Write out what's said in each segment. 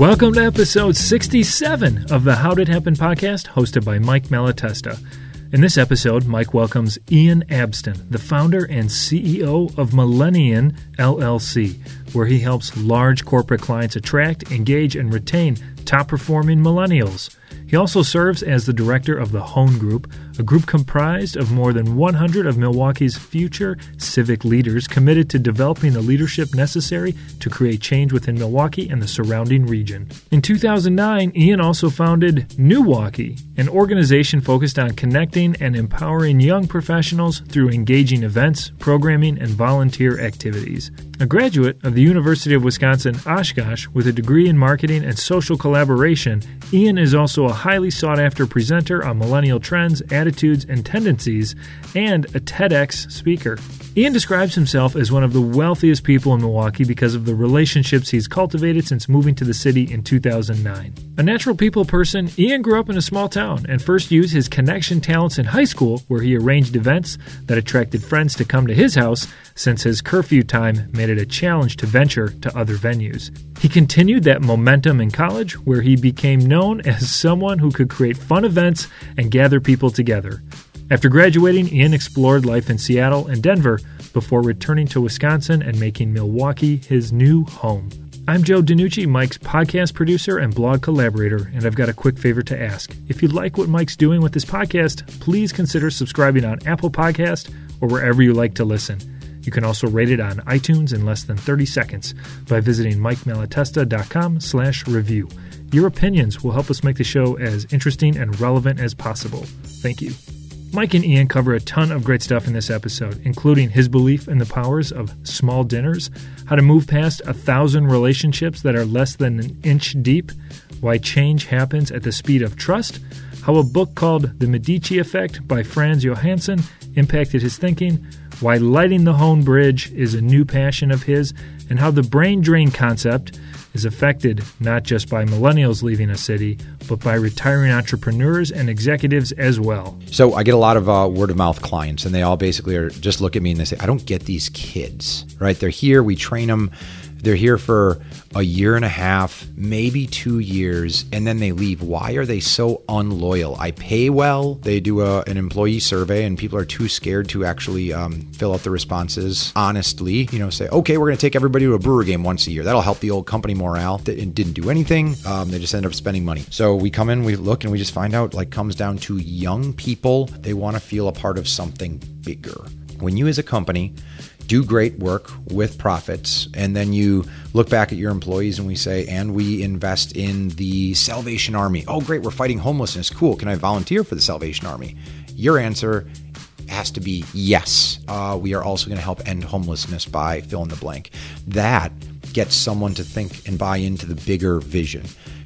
Welcome to episode 67 of the How Did It Happen podcast, hosted by Mike Malatesta. In this episode, Mike welcomes Ian Abston, the founder and CEO of Millennian LLC, where he helps large corporate clients attract, engage, and retain top performing millennials. He also serves as the director of the Hoan Group, a group comprised of more than 100 of Milwaukee's future civic leaders committed to developing the leadership necessary to create change within Milwaukee and the surrounding region. In 2009, Ian also founded NEWaukee, an organization focused on connecting and empowering young professionals through engaging events, programming, and volunteer activities. A graduate of the University of Wisconsin Oshkosh with a degree in marketing and social collaboration, Ian is also a highly sought after presenter on millennial trends, attitudes, and tendencies, and a TEDx speaker. Ian describes himself as one of the wealthiest people in Milwaukee because of the relationships he's cultivated since moving to the city in 2009. A natural people person, Ian grew up in a small town and first used his connection talents in high school, where he arranged events that attracted friends to come to his house since his curfew time made it a challenge to venture to other venues. He continued that momentum in college, where he became known as someone who could create fun events and gather people together. After graduating, Ian explored life in Seattle and Denver before returning to Wisconsin and making Milwaukee his new home. I'm Joe DiNucci, Mike's podcast producer and blog collaborator, and I've got a quick favor to ask. If you like what Mike's doing with this podcast, please consider subscribing on Apple Podcast or wherever you like to listen. You can also rate it on iTunes in less than 30 seconds by visiting mikemalatesta.com slash review. Your opinions will help us make the show as interesting and relevant as possible. Thank you. Mike and Ian cover a ton of great stuff in this episode, including his belief in the powers of small dinners, how to move past a thousand relationships that are less than an inch deep, why change happens at the speed of trust, how a book called The Medici Effect by Frans Johansson impacted his thinking, why lighting the Hoan Bridge is a new passion of his, and how the brain drain concept is affected not just by millennials leaving a city, but by retiring entrepreneurs and executives as well. So I get a lot of uh, word of mouth clients, and they all basically are just look at me and they say, "I don't get these kids. Right? They're here. We train them. They're here for a year and a half, maybe two years, and then they leave. Why are they so unloyal? I pay well. They do a, an employee survey, and people are too scared to actually um, fill out the responses honestly. You know, say, okay, we're going to take everybody to a brewer game once a year. That'll help the old company morale. It didn't do anything. Um, they just end up spending money. So we come in, we look, and we just find out like comes down to young people. They want to feel a part of something bigger. When you as a company do great work with profits, and then you look back at your employees and we say, and we invest in the Salvation Army. Oh, great, we're fighting homelessness. Cool. Can I volunteer for the Salvation Army? Your answer has to be yes. Uh, we are also going to help end homelessness by fill in the blank. That gets someone to think and buy into the bigger vision.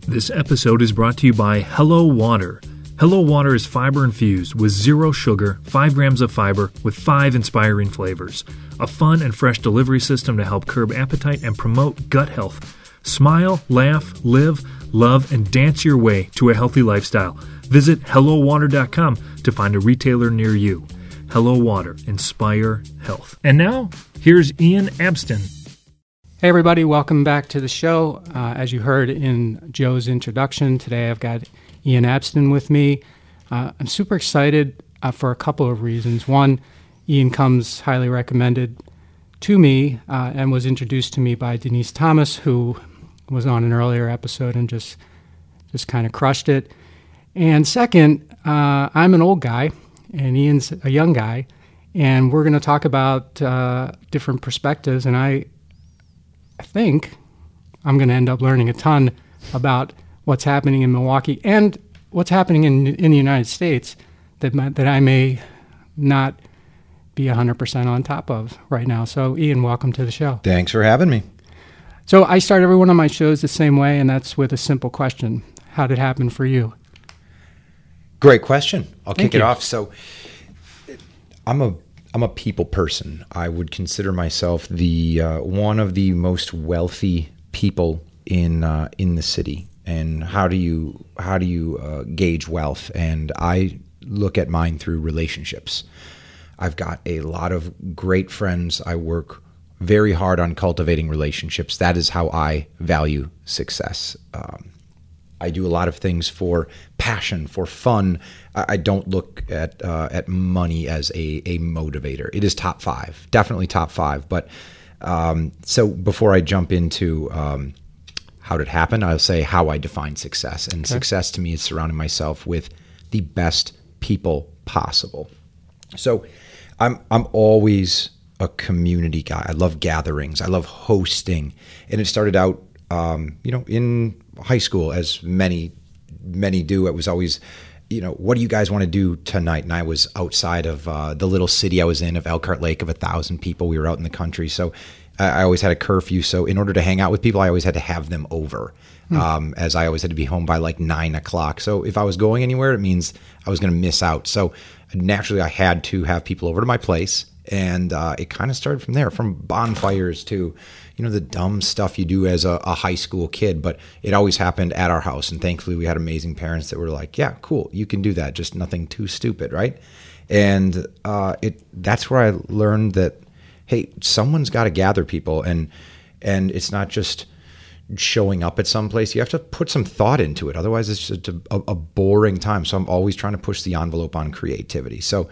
This episode is brought to you by Hello Water. Hello Water is fiber infused with zero sugar, 5 grams of fiber, with 5 inspiring flavors. A fun and fresh delivery system to help curb appetite and promote gut health. Smile, laugh, live, love, and dance your way to a healthy lifestyle. Visit HelloWater.com to find a retailer near you. Hello Water, inspire health. And now, here's Ian Abston. Hey, everybody, welcome back to the show. Uh, as you heard in Joe's introduction, today I've got Ian Abston with me. Uh, I'm super excited uh, for a couple of reasons. One, Ian comes highly recommended to me uh, and was introduced to me by Denise Thomas, who was on an earlier episode and just just kind of crushed it. And second, uh, I'm an old guy, and Ian's a young guy, and we're going to talk about uh, different perspectives. And I, I think I'm going to end up learning a ton about what's happening in Milwaukee and what's happening in in the United States that that I may not be 100% on top of right now. So, Ian, welcome to the show. Thanks for having me. So, I start every one of my shows the same way, and that's with a simple question How did it happen for you? Great question. I'll Thank kick it off. So, I'm a I'm a people person. I would consider myself the uh, one of the most wealthy people in uh, in the city. And how do you how do you uh, gauge wealth? And I look at mine through relationships. I've got a lot of great friends. I work very hard on cultivating relationships. That is how I value success. Um, I do a lot of things for passion, for fun. I, I don't look at uh, at money as a, a motivator. It is top five, definitely top five. But um, so before I jump into um, how did it happen, I'll say how I define success. And okay. success to me is surrounding myself with the best people possible. So I'm I'm always a community guy. I love gatherings. I love hosting, and it started out, um, you know, in high school, as many many do. It was always, you know, what do you guys want to do tonight? And I was outside of uh, the little city I was in of Elkhart Lake of a thousand people. We were out in the country, so I always had a curfew. So in order to hang out with people, I always had to have them over. Hmm. Um, as I always had to be home by like nine o'clock. So if I was going anywhere, it means I was going to miss out. So naturally, I had to have people over to my place and uh, it kind of started from there from bonfires to you know the dumb stuff you do as a, a, high school kid but it always happened at our house and thankfully we had amazing parents that were like yeah cool you can do that just nothing too stupid right and uh, it that's where i learned that hey someone's got to gather people and and it's not just showing up at some place you have to put some thought into it otherwise it's just a, a boring time so i'm always trying to push the envelope on creativity so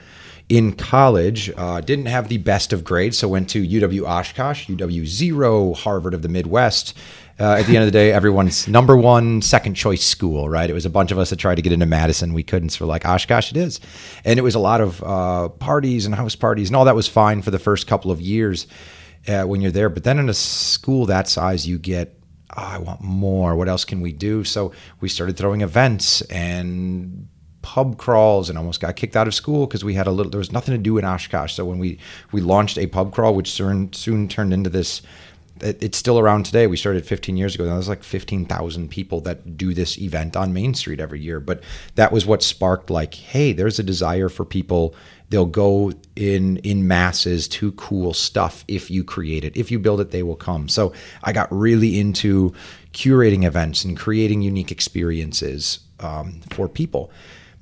in college. Uh, didn't have the best of grades, so went to UW Oshkosh, UW Zero, Harvard of the Midwest. Uh, at the end of the day, everyone's number one second choice school, right? It was a bunch of us that tried to get into Madison. We couldn't, so we're like, Oshkosh it is. And it was a lot of uh, parties and house parties, and all that was fine for the first couple of years uh, when you're there. But then in a school that size, you get oh, I want more. What else can we do? So we started throwing events and pub crawls and almost got kicked out of school because we had a little there was nothing to do in Oshkosh. So when we we launched a pub crawl, which soon soon turned into this it's still around today. We started 15 years ago. There's like 15,000 people that do this event on Main Street every year. But that was what sparked like, hey, there's a desire for people. They'll go in in masses to cool stuff if you create it. If you build it, they will come. So I got really into curating events and creating unique experiences um, for people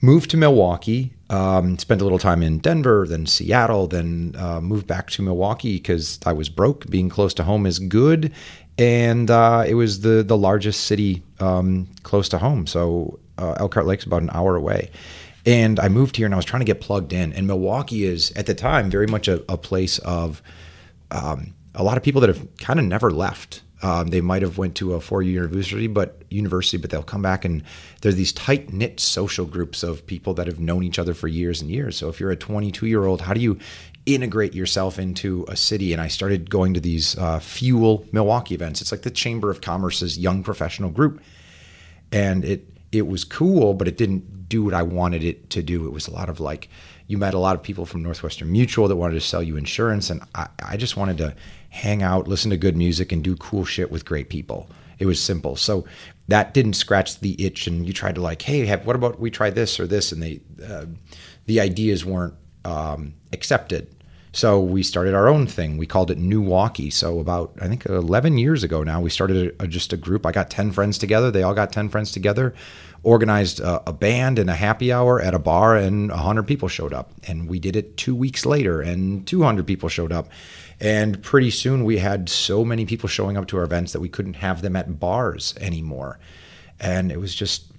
moved to Milwaukee, um, spent a little time in Denver, then Seattle, then uh, moved back to Milwaukee because I was broke. Being close to home is good, and uh, it was the the largest city um, close to home. So uh, Elkhart Lake's about an hour away. And I moved here and I was trying to get plugged in. And Milwaukee is, at the time, very much a, a place of um, a lot of people that have kind of never left. Um, they might have went to a four-year university, but university, but they'll come back and they're these tight knit social groups of people that have known each other for years and years. So if you're a 22 year old, how do you integrate yourself into a city? And I started going to these uh, Fuel Milwaukee events. It's like the Chamber of Commerce's young professional group, and it it was cool, but it didn't do what I wanted it to do. It was a lot of like you met a lot of people from Northwestern Mutual that wanted to sell you insurance, and I, I just wanted to hang out, listen to good music, and do cool shit with great people. It was simple. So that didn't scratch the itch. And you tried to like, hey, have, what about we try this or this? And they, uh, the ideas weren't um, accepted. So we started our own thing. We called it NEWaukee. So about I think 11 years ago now, we started a, a, just a group. I got 10 friends together. They all got 10 friends together. Organized a, a band and a happy hour at a bar, and 100 people showed up. And we did it two weeks later, and 200 people showed up. And pretty soon we had so many people showing up to our events that we couldn't have them at bars anymore. And it was just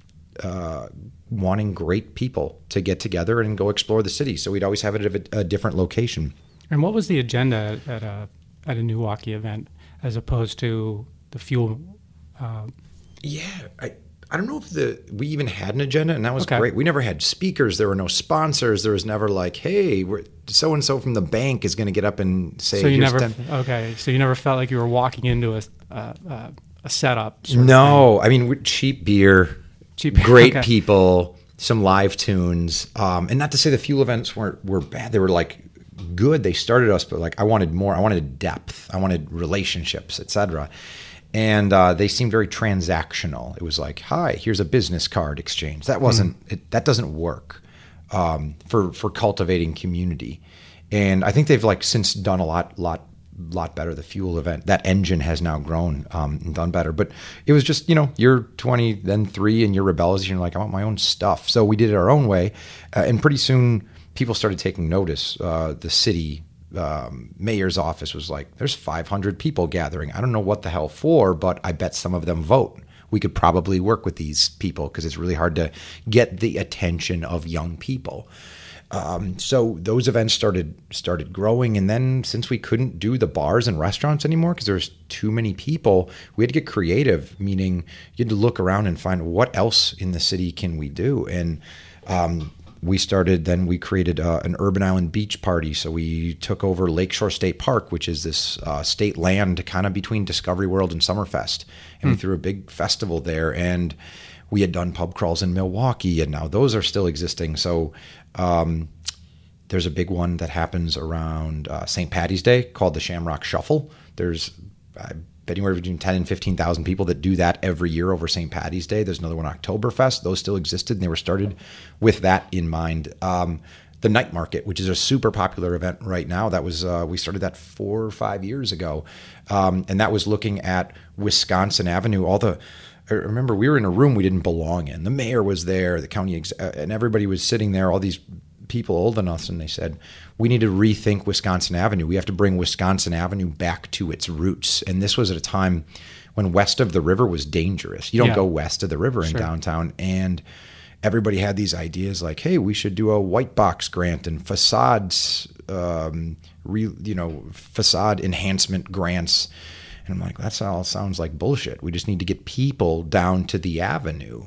uh, wanting great people to get together and go explore the city. So we'd always have it at a, a different location. And what was the agenda at a at a Milwaukee event as opposed to the fuel? Uh... yeah, I, I don't know if the we even had an agenda, and that was okay. great. We never had speakers. There were no sponsors. There was never like, "Hey, so and so from the bank is going to get up and say." So you never 10. okay. So you never felt like you were walking into a uh, uh, a setup. no, I mean cheap beer, cheap, great okay. people, some live tunes, um, and not to say the fuel events weren't were bad. They were like good. They started us, but like I wanted more. I wanted depth. I wanted relationships, etc and uh, they seemed very transactional. It was like, "Hi, here's a business card exchange." That wasn't mm. it, that doesn't work um, for for cultivating community. And I think they've like since done a lot lot lot better. The fuel event that engine has now grown um, and done better. But it was just you know you're 20 then three and you're rebellious. And you're like I want my own stuff. So we did it our own way, uh, and pretty soon people started taking notice. Uh, the city um, mayor's office was like, "There's 500 people gathering. I don't know what the hell for, but I bet some of them vote." We could probably work with these people because it's really hard to get the attention of young people. Um, so those events started started growing, and then since we couldn't do the bars and restaurants anymore because there's too many people, we had to get creative. Meaning, you had to look around and find what else in the city can we do, and um, we started. Then we created uh, an urban island beach party. So we took over Lakeshore State Park, which is this uh, state land kind of between Discovery World and Summerfest, and we threw a big festival there and we had done pub crawls in Milwaukee, and now those are still existing. So um, there's a big one that happens around uh, St. Patty's Day called the Shamrock Shuffle. There's I anywhere between 10 and 15,000 people that do that every year over St. Patty's Day. There's another one, Oktoberfest. Those still existed, and they were started with that in mind. Um, the night market, which is a super popular event right now. That was uh, we started that four or five years ago, um, and that was looking at Wisconsin Avenue. All the I remember we were in a room we didn't belong in. The mayor was there, the county, ex- uh, and everybody was sitting there. All these people old enough, and they said, "We need to rethink Wisconsin Avenue. We have to bring Wisconsin Avenue back to its roots." And this was at a time when west of the river was dangerous. You don't Yeah. go west of the river in Sure. downtown, and everybody had these ideas like, "Hey, we should do a white box grant and facades, um, re, you know, facade enhancement grants." And I'm like, that all sounds like bullshit. We just need to get people down to the avenue."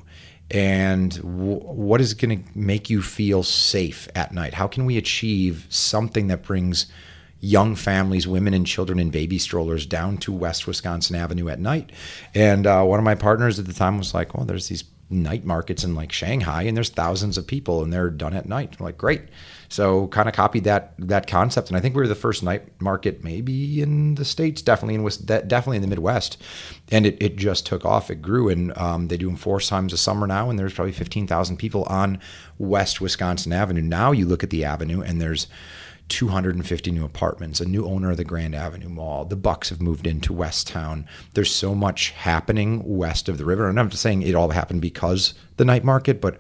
And w- what is going to make you feel safe at night? How can we achieve something that brings young families, women and children in baby strollers down to West Wisconsin Avenue at night. And uh, one of my partners at the time was like, well, there's these night markets in like Shanghai and there's thousands of people and they're done at night. I'm like, great. So kind of copied that that concept. And I think we were the first night market maybe in the States, definitely in definitely in the Midwest. And it, it just took off. It grew and um, they do them four times a summer now. And there's probably 15,000 people on West Wisconsin Avenue. Now you look at the avenue and there's 250 new apartments, a new owner of the Grand Avenue Mall. The Bucks have moved into Westown. There's so much happening west of the river. And I'm not saying it all happened because the night market, but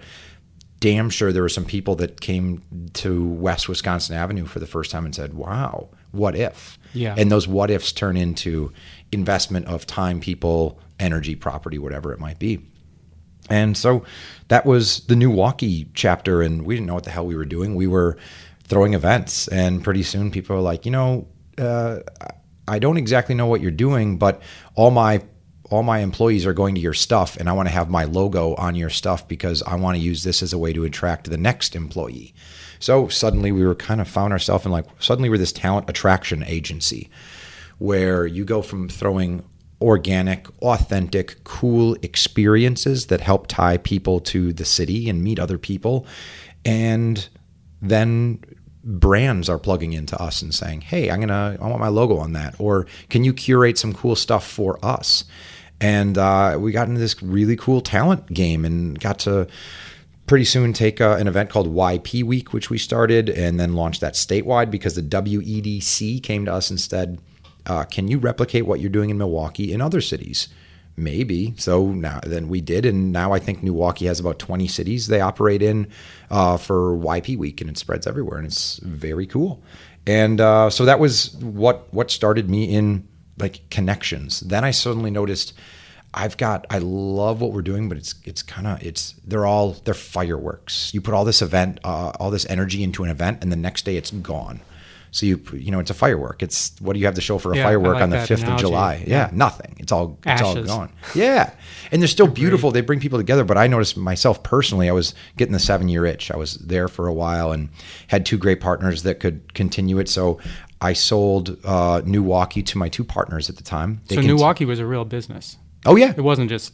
damn sure there were some people that came to West Wisconsin Avenue for the first time and said, "Wow, what if?" Yeah. And those what ifs turn into investment of time, people, energy, property, whatever it might be. And so that was the NEWaukee chapter, and we didn't know what the hell we were doing. We were throwing events, and pretty soon people are like, you know, uh, I don't exactly know what you're doing, but all my all my employees are going to your stuff, and I want to have my logo on your stuff because I want to use this as a way to attract the next employee. So suddenly we were kind of found ourselves in like suddenly we're this talent attraction agency where you go from throwing organic, authentic, cool experiences that help tie people to the city and meet other people. And then brands are plugging into us and saying, "Hey, I'm gonna, I want my logo on that," or "Can you curate some cool stuff for us?" And uh, we got into this really cool talent game and got to pretty soon take uh, an event called YP Week, which we started, and then launched that statewide because the WEDC came to us and said, uh, "Can you replicate what you're doing in Milwaukee in other cities?" Maybe. So now then we did, and now I think Milwaukee has about 20 cities they operate in uh, for YP Week, and it spreads everywhere, and it's very cool. And uh, so that was what what started me in like connections. Then I suddenly noticed I've got I love what we're doing, but it's it's kind of it's they're all they're fireworks. You put all this event, uh, all this energy into an event, and the next day it's gone. So you you know it's a firework. It's what do you have to show for a Yeah, firework like on the fifth of. July? Yeah, nothing. It's all it's all gone. Yeah, and they're still beautiful. They bring people together. But I noticed myself personally, I was getting the seven year itch. I was there for a while and had two great partners that could continue it. So I sold uh, Milwaukee to my two partners at the time. They so cont- Milwaukee was a real business. Oh yeah. It wasn't just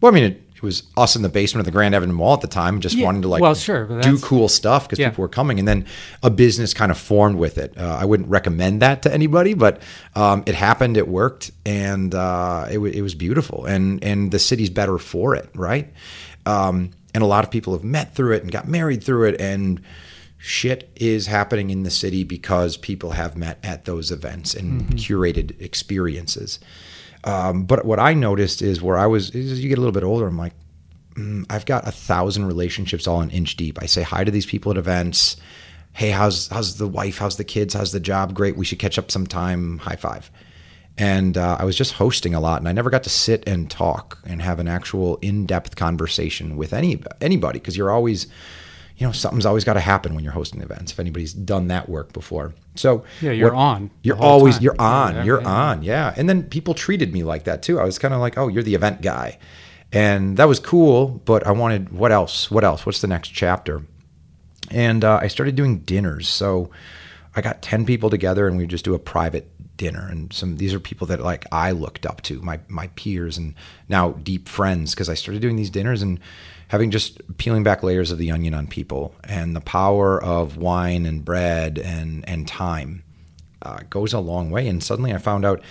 Well, I mean, it, it was us in the basement of the Grand Avenue Mall at the time, just Yeah, wanting to like well, sure, do cool stuff because Yeah. people were coming, and then a business kind of formed with it. Uh, I wouldn't recommend that to anybody, but um, it happened, it worked, and uh, it, wa- it was beautiful, and and the city's better for it, right? Um, and a lot of people have met through it and got married through it, and shit is happening in the city because people have met at those events and curated experiences. Um, but what I noticed is where I was, as you get a little bit older, I'm like, mm, I've got a thousand relationships all an inch deep. I say hi to these people at events. hey, how's how's the wife? How's the kids? How's the job? Great. We should catch up sometime. High five. And uh, I was just hosting a lot, and I never got to sit and talk and have an actual in-depth conversation with any anybody because you're always, you know, something's always got to happen when you're hosting events. If anybody's done that work before, so yeah, you're on. You're always time. you're on. Yeah, you're yeah. on. Yeah. And then people treated me like that too. I was kind of like, oh, you're the event guy, and that was cool. But I wanted what else? What else? What's the next chapter? And uh, I started doing dinners. So I got 10 people together and we just do a private dinner. And some these are people that like I looked up to, my my peers and now deep friends because I started doing these dinners and having just peeling back layers of the onion on people and the power of wine and bread and and time uh, goes a long way. And suddenly I found out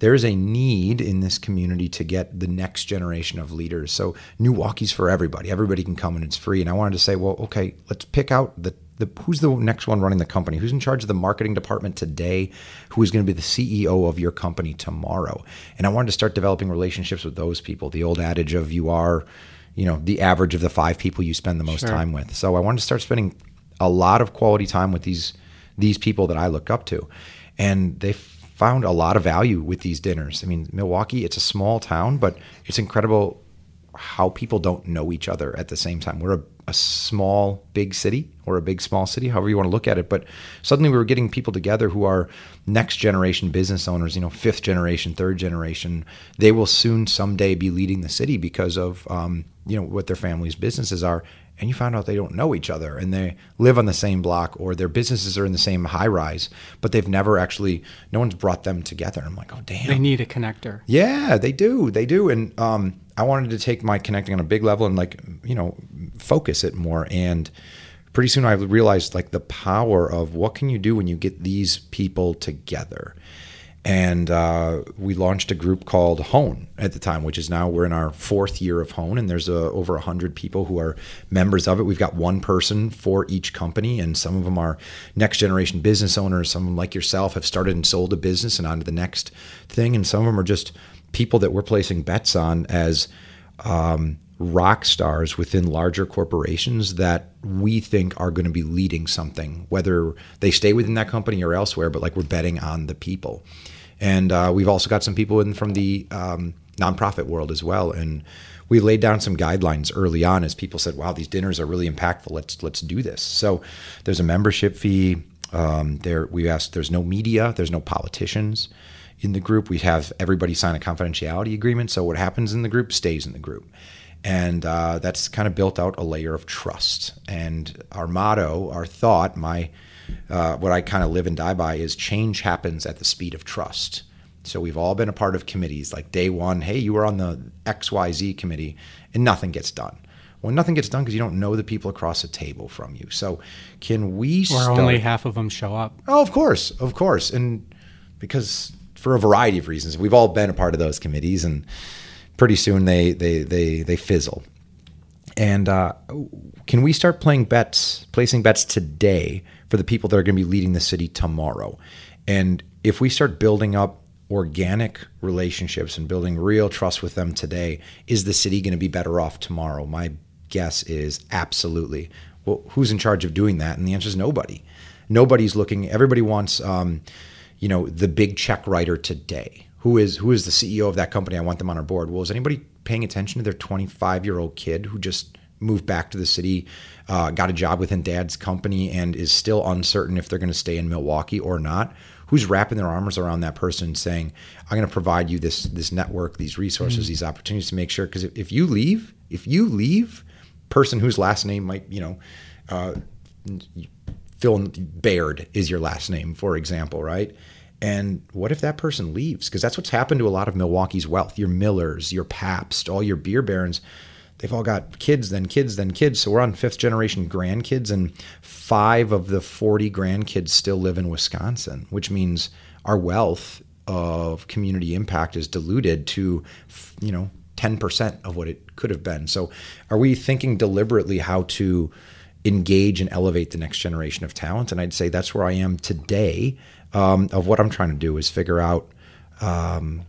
there is a need in this community to get the next generation of leaders. So NEWaukee's for everybody. Everybody can come and it's free. And I wanted to say, well, okay, let's pick out the the, who's the next one running the company? Who's in charge of the marketing department today? Who is going to be the CEO of your company tomorrow? And I wanted to start developing relationships with those people. The old adage of you are, you know, the average of the five people you spend the most sure. time with. So I wanted to start spending a lot of quality time with these these people that I look up to, and they found a lot of value with these dinners. I mean, Milwaukee, it's a small town, but it's incredible how people don't know each other at the same time. We're a, a, small, big city or a big, small city, however you want to look at it. But suddenly we were getting people together who are next generation business owners, you know, fifth generation, third generation. They will soon someday be leading the city because of, um, you know, what their family's businesses are and you find out they don't know each other and they live on the same block or their businesses are in the same high rise, but they've never actually, no one's brought them together. I'm like, oh, damn. They need a connector. Yeah, they do. They do. And um, I wanted to take my connecting on a big level and like, you know, focus it more. And pretty soon I realized like the power of what can you do when you get these people together and uh, we launched a group called Hoan at the time, which is now we're in our fourth year of Hoan, and there's uh, over hundred people who are members of it. We've got one person for each company, and some of them are next generation business owners. Some of them, like yourself, have started and sold a business and on to the next thing, and some of them are just people that we're placing bets on as um, rock stars within larger corporations that we think are going to be leading something, whether they stay within that company or elsewhere. But like we're betting on the people. And uh, we've also got some people in from the um, nonprofit world as well. And we laid down some guidelines early on as people said, "Wow, these dinners are really impactful. Let's let's do this." So there's a membership fee. Um, there we asked. There's no media. There's no politicians in the group. We have everybody sign a confidentiality agreement. So what happens in the group stays in the group. And uh, that's kind of built out a layer of trust. And our motto, our thought, my uh, what I kind of live and die by is change happens at the speed of trust. So we've all been a part of committees like day one, hey, you were on the XYZ committee, and nothing gets done. Well, nothing gets done because you don't know the people across the table from you. So, can we? Or start... only half of them show up. Oh, of course, of course, and because for a variety of reasons, we've all been a part of those committees, and pretty soon they they they they fizzle. And uh, can we start playing bets, placing bets today for the people that are going to be leading the city tomorrow. And if we start building up organic relationships and building real trust with them today, is the city going to be better off tomorrow? My guess is absolutely. Well, who's in charge of doing that? And the answer is nobody. Nobody's looking. Everybody wants, um, you know, the big check writer today. Who is who is the CEO of that company? I want them on our board. Well, is anybody paying attention to their 25 year old kid who just moved back to the city, uh, got a job within dad's company, and is still uncertain if they're going to stay in Milwaukee or not. Who's wrapping their arms around that person saying, "I'm going to provide you this this network, these resources, mm-hmm. these opportunities to make sure." Because if, if, you leave, if you leave, person whose last name might you know. Uh, Phil Baird is your last name, for example, right? And what if that person leaves? Because that's what's happened to a lot of Milwaukee's wealth. Your Millers, your Pabst, all your beer barons they've all got kids, then kids, then kids. So we're on fifth generation grandkids, and five of the 40 grandkids still live in Wisconsin, which means our wealth of community impact is diluted to, you know, 10% of what it could have been. So are we thinking deliberately how to engage and elevate the next generation of talent? And I'd say that's where I am today. Um, of what I'm trying to do is figure out um,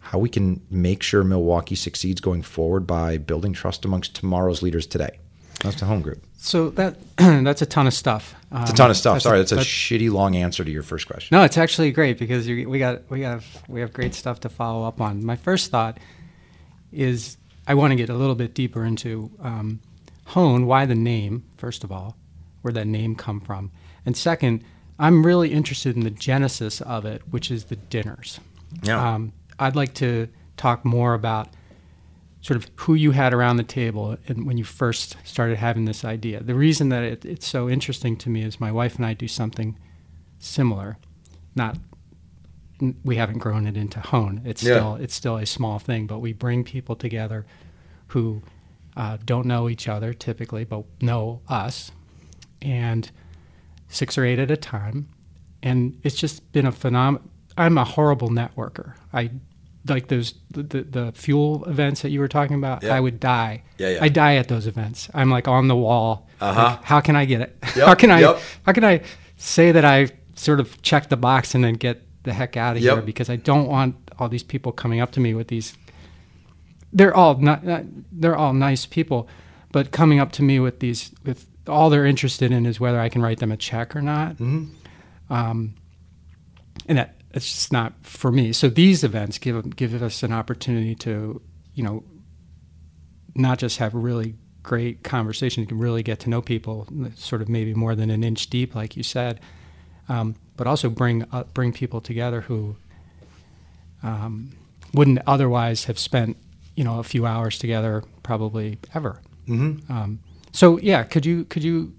how we can make sure Milwaukee succeeds going forward by building trust amongst tomorrow's leaders today. That's the home group. So that that's a ton of stuff. Um, It's a ton of stuff. Sorry, that's a shitty long answer to your first question. no, it's actually great because you, we got we have we have great stuff to follow up on. My first thought is I want to get a little bit deeper into um, Hoan. Why the name? First of all, where that name come from, and second, I'm really interested in the genesis of it, which is the dinners. Yeah. Um, I'd like to talk more about sort of who you had around the table and when you first started having this idea. The reason that it, it's so interesting to me is my wife and I do something similar. Not we haven't grown it into Hoan. It's Yeah. still it's still a small thing, but we bring people together who uh, don't know each other typically, but know us, and six or eight at a time, and it's just been a phenomenon. I'm a horrible networker. I like those the, the, the fuel events that you were talking about. Yeah. I would die. Yeah, yeah. I die at those events. I'm like on the wall. Uh-huh. Like, how can I get it? Yep, how can I? yep. How can I say that I sort of check the box and then get the heck out of Yep. here because I don't want all these people coming up to me with these. They're all not. not they're all nice people, but coming up to me with these with all they're interested in is whether I can write them a check or not. Mhm. Um, and that it's just not for me. So these events give give us an opportunity to, you know, not just have really great conversation. You can really get to know people, sort of maybe more than an inch deep, like you said, um, but also bring uh, bring people together who um, wouldn't otherwise have spent, you know, a few hours together, probably ever. Mm-hmm. Um, so yeah, could you could you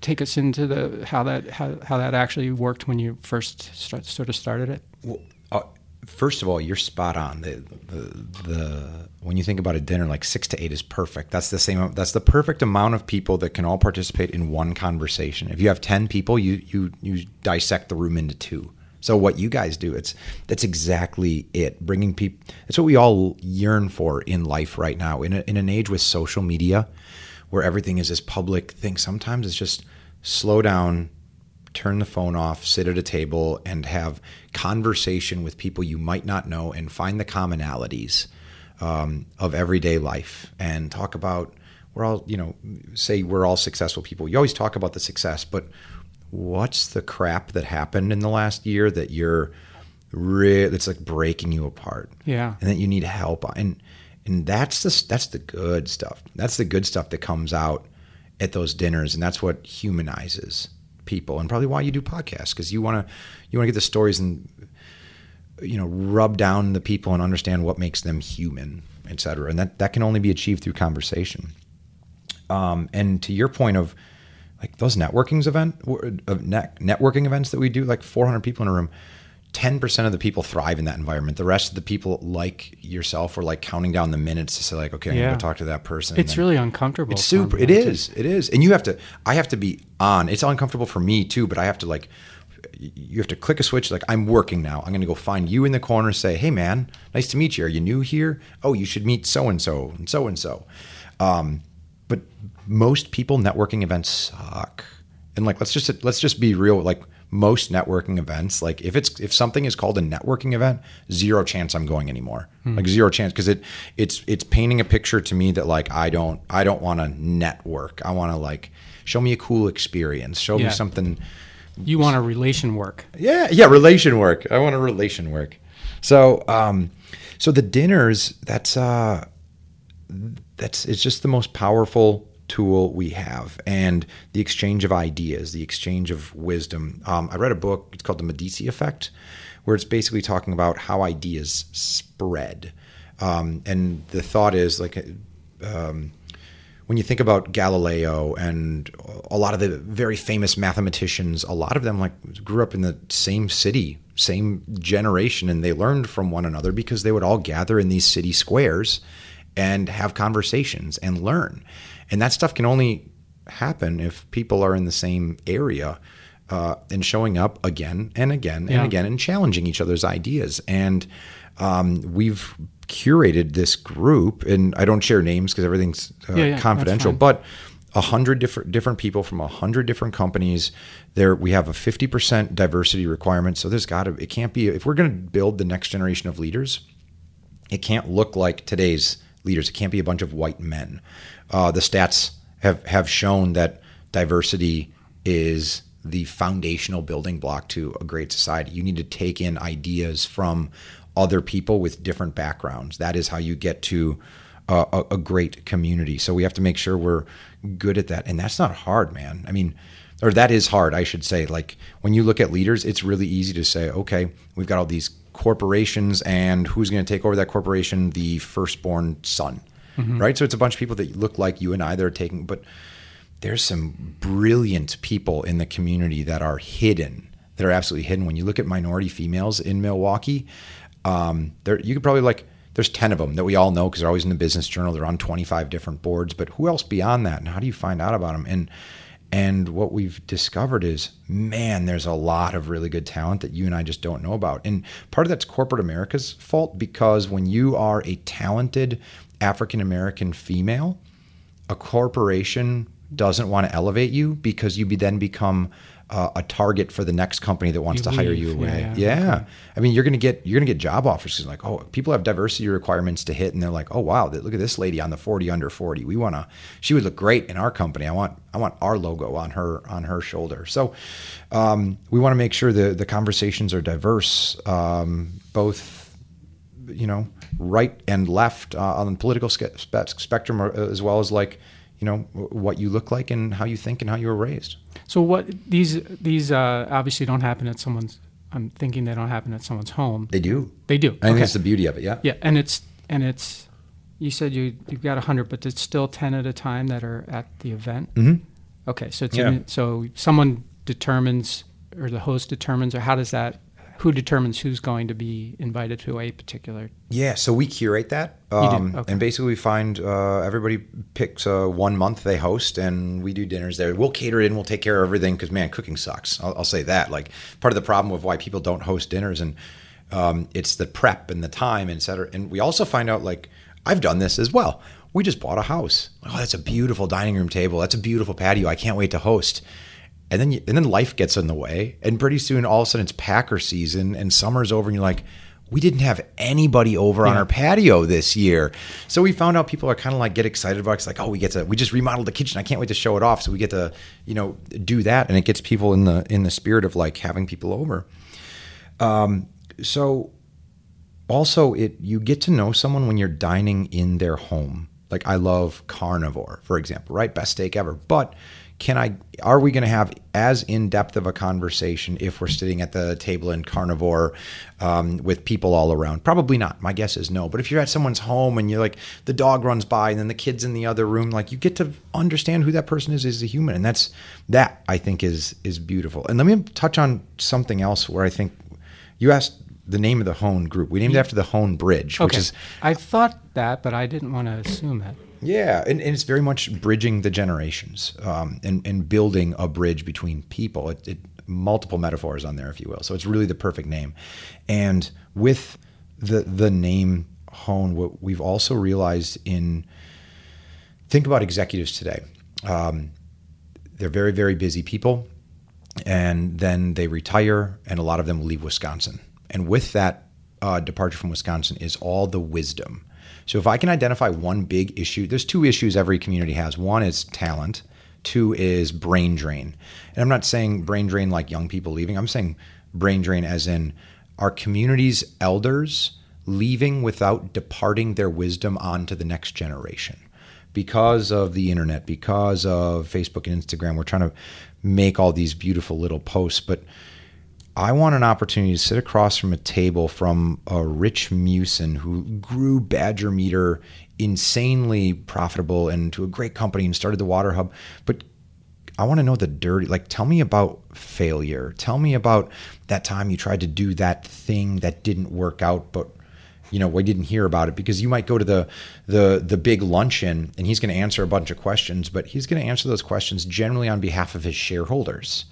take us into the how that how, how that actually worked when you first start, sort of started it? Well, uh, first of all, you're spot on. The, the the when you think about a dinner, like six to eight is perfect. That's the same. That's the perfect amount of people that can all participate in one conversation. If you have ten people, you you you dissect the room into two. So what you guys do, it's that's exactly it. Bringing people. It's what we all yearn for in life right now. In a, in an age with social media, where everything is this public thing, sometimes it's just slow down, turn the phone off, sit at a table, and have conversation with people you might not know, and find the commonalities um, of everyday life, and talk about. We're all, you know, say we're all successful people. You always talk about the success, but what's the crap that happened in the last year that you're re- that's like breaking you apart? Yeah. and that you need help on. and and that's the that's the good stuff that's the good stuff that comes out at those dinners and that's what humanizes people and probably why you do podcasts because you want to you want to get the stories and you know rub down the people and understand what makes them human et cetera and that that can only be achieved through conversation um, and to your point of like those networkings event of networking events that we do like 400 people in a room 10% of the people thrive in that environment. The rest of the people like yourself are like counting down the minutes to say like okay i'm Yeah. gonna go talk to that person It's and really uncomfortable. it's super it is it is. And you have to i have to be on. It's uncomfortable for me too but i have to like you have to click a switch like i'm working now. I'm going to go find you in the corner and say hey man nice to meet you. Are you new here? Oh you should meet so and so and so and so um but most people networking events suck and like let's just let's just be real like most networking events like if it's if something is called a networking event zero chance i'm going anymore like zero chance because it it's it's painting a picture to me that like i don't i don't want to network i want to like show me a cool experience show Yeah. me something You want a relation work. yeah, yeah, relation work. I want a relation work. So, um, so the dinners. That's uh, that's it's just the most powerful tool we have, and the exchange of ideas, the exchange of wisdom. Um, I read a book. It's called the Medici Effect, where it's basically talking about how ideas spread, um, and the thought is like. Um, when you think about Galileo and a lot of the very famous mathematicians, a lot of them like grew up in the same city, same generation, and they learned from one another because they would all gather in these city squares and have conversations and learn. And that stuff can only happen if people are in the same area uh, and showing up again and again and Yeah. again and challenging each other's ideas. And um, we've curated this group, and I don't share names because everything's uh, Yeah, yeah, confidential, but a hundred different different people from a hundred different companies. There, we have a fifty percent diversity requirement. So there's got to. It can't be if we're going to build the next generation of leaders. It can't look like today's leaders. It can't be a bunch of white men. Uh, the stats have have shown that diversity is the foundational building block to a great society. You need to take in ideas from other people with different backgrounds. That is how you get to a, a, great community. So we have to make sure we're good at that, and that's not hard, man. I mean, or that is hard, I should say. Like when you look at leaders, it's really easy to say, okay, we've got all these corporations, and who's going to take over that corporation? The firstborn son, mm-hmm. right? So it's a bunch of people that look like you and I that are taking, but there's some brilliant people in the community that are hidden that are absolutely hidden when you look at minority females in milwaukee um, there you could probably like there's 10 of them that we all know because they're always in the business journal they're on 25 different boards but who else beyond that and how do you find out about them and and what we've discovered is man there's a lot of really good talent that you and i just don't know about. And part of that's corporate america's fault because when you are a talented african american female a corporation doesn't want to elevate you because you then become uh, a target for the next company that wants you to leave. hire you away. Yeah, yeah. yeah. Okay. I mean, you're gonna get you're gonna get job offers like, oh, people have diversity requirements to hit, and they're like, oh wow, look at this lady on the 40 under 40. We wanna, she would look great in our company. I want I want our logo on her on her shoulder. So um, we want to make sure the the conversations are diverse, um, both you know right and left uh, on the political spe- spectrum, uh, as well as like you know what you look like and how you think and how you were raised. So what these these uh, obviously don't happen at someone's. I'm thinking they don't happen at someone's home. They do. They do. I think okay. that's the beauty of it. Yeah. Yeah, and it's and it's. You said you you've got hundred, but it's still ten at a time that are at the event. Mm-hmm. Okay, so it's yeah. so someone determines or the host determines, or how does that who determines who's going to be invited to a particular yeah so we curate that um, okay. and basically we find uh, everybody picks uh, one month they host and we do dinners there. We'll cater it in we'll take care of everything because man cooking sucks. I'll, I'll, say that. Like part of the problem with why people don't host dinners and um, it's the prep and the time and et cetera. And we also find out like i've done this as well. We just bought a house. Oh that's a beautiful dining room table. That's a beautiful patio. I can't wait to host and then you, and then life gets in the way, and pretty soon all of a sudden it's Packer season and summer's over, and you're like, we didn't have anybody over yeah. on our patio this year. So we found out people are kind of like get excited about it. It's like, oh, we get to we just remodeled the kitchen. I can't wait to show it off. So we get to, you know, do that and it gets people in the in the spirit of like having people over. Um so also it you get to know someone when you're dining in their home. Like I love Carnevor, for example, right? Best steak ever. But can I are we going to have as in depth of a conversation if we're sitting at the table in Carnevor um, with people all around? Probably not. My guess is no. But if you're at someone's home and you're like the dog runs by and then the kids in the other room, like you get to understand who that person is as a human, and that's that I think is is beautiful. And let me touch on something else where I think you asked the name of the Hoan group. We named it after the Hoan Bridge, which is I thought that, but I didn't want to assume that. Yeah, and, and it's very much bridging the generations um, and, and building a bridge between people. It, it, multiple metaphors on there, if you will. So it's really the perfect name. And with the the name Hoan, what we've also realized in think about executives today. Um, they're very very busy people, and then they retire, and a lot of them leave Wisconsin. And with that uh, departure from Wisconsin is all the wisdom so if I can identify one big issue, there's two issues every community has. One is talent, two is brain drain. And I'm not saying brain drain like young people leaving. I'm saying brain drain as in our community's elders leaving without departing their wisdom onto the next generation. Because of the internet, because of Facebook and Instagram, we're trying to make all these beautiful little posts, but I want an opportunity to sit across from a table from a Rich Meeuwsen who grew Badger Meter insanely profitable and to a great company and started the Water Hub. But I want to know the dirty, like, tell me about failure. Tell me about that time you tried to do that thing that didn't work out, but you know we didn't hear about it because you might go to the the the big luncheon and he's going to answer a bunch of questions but he's going to answer those questions generally on behalf of his shareholders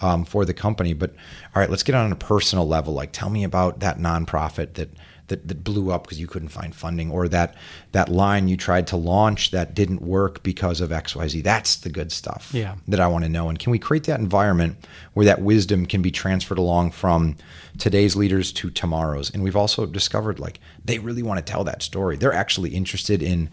um, for the company. But all right, let's get on a personal level. Like, tell me about that nonprofit that that, that blew up because you couldn't find funding, or that that line you tried to launch that didn't work because of X, Y, Z. That's the good stuff. Yeah. that I want to know. And can we create that environment where that wisdom can be transferred along from today's leaders to tomorrow's? And we've also discovered like they really want to tell that story. They're actually interested in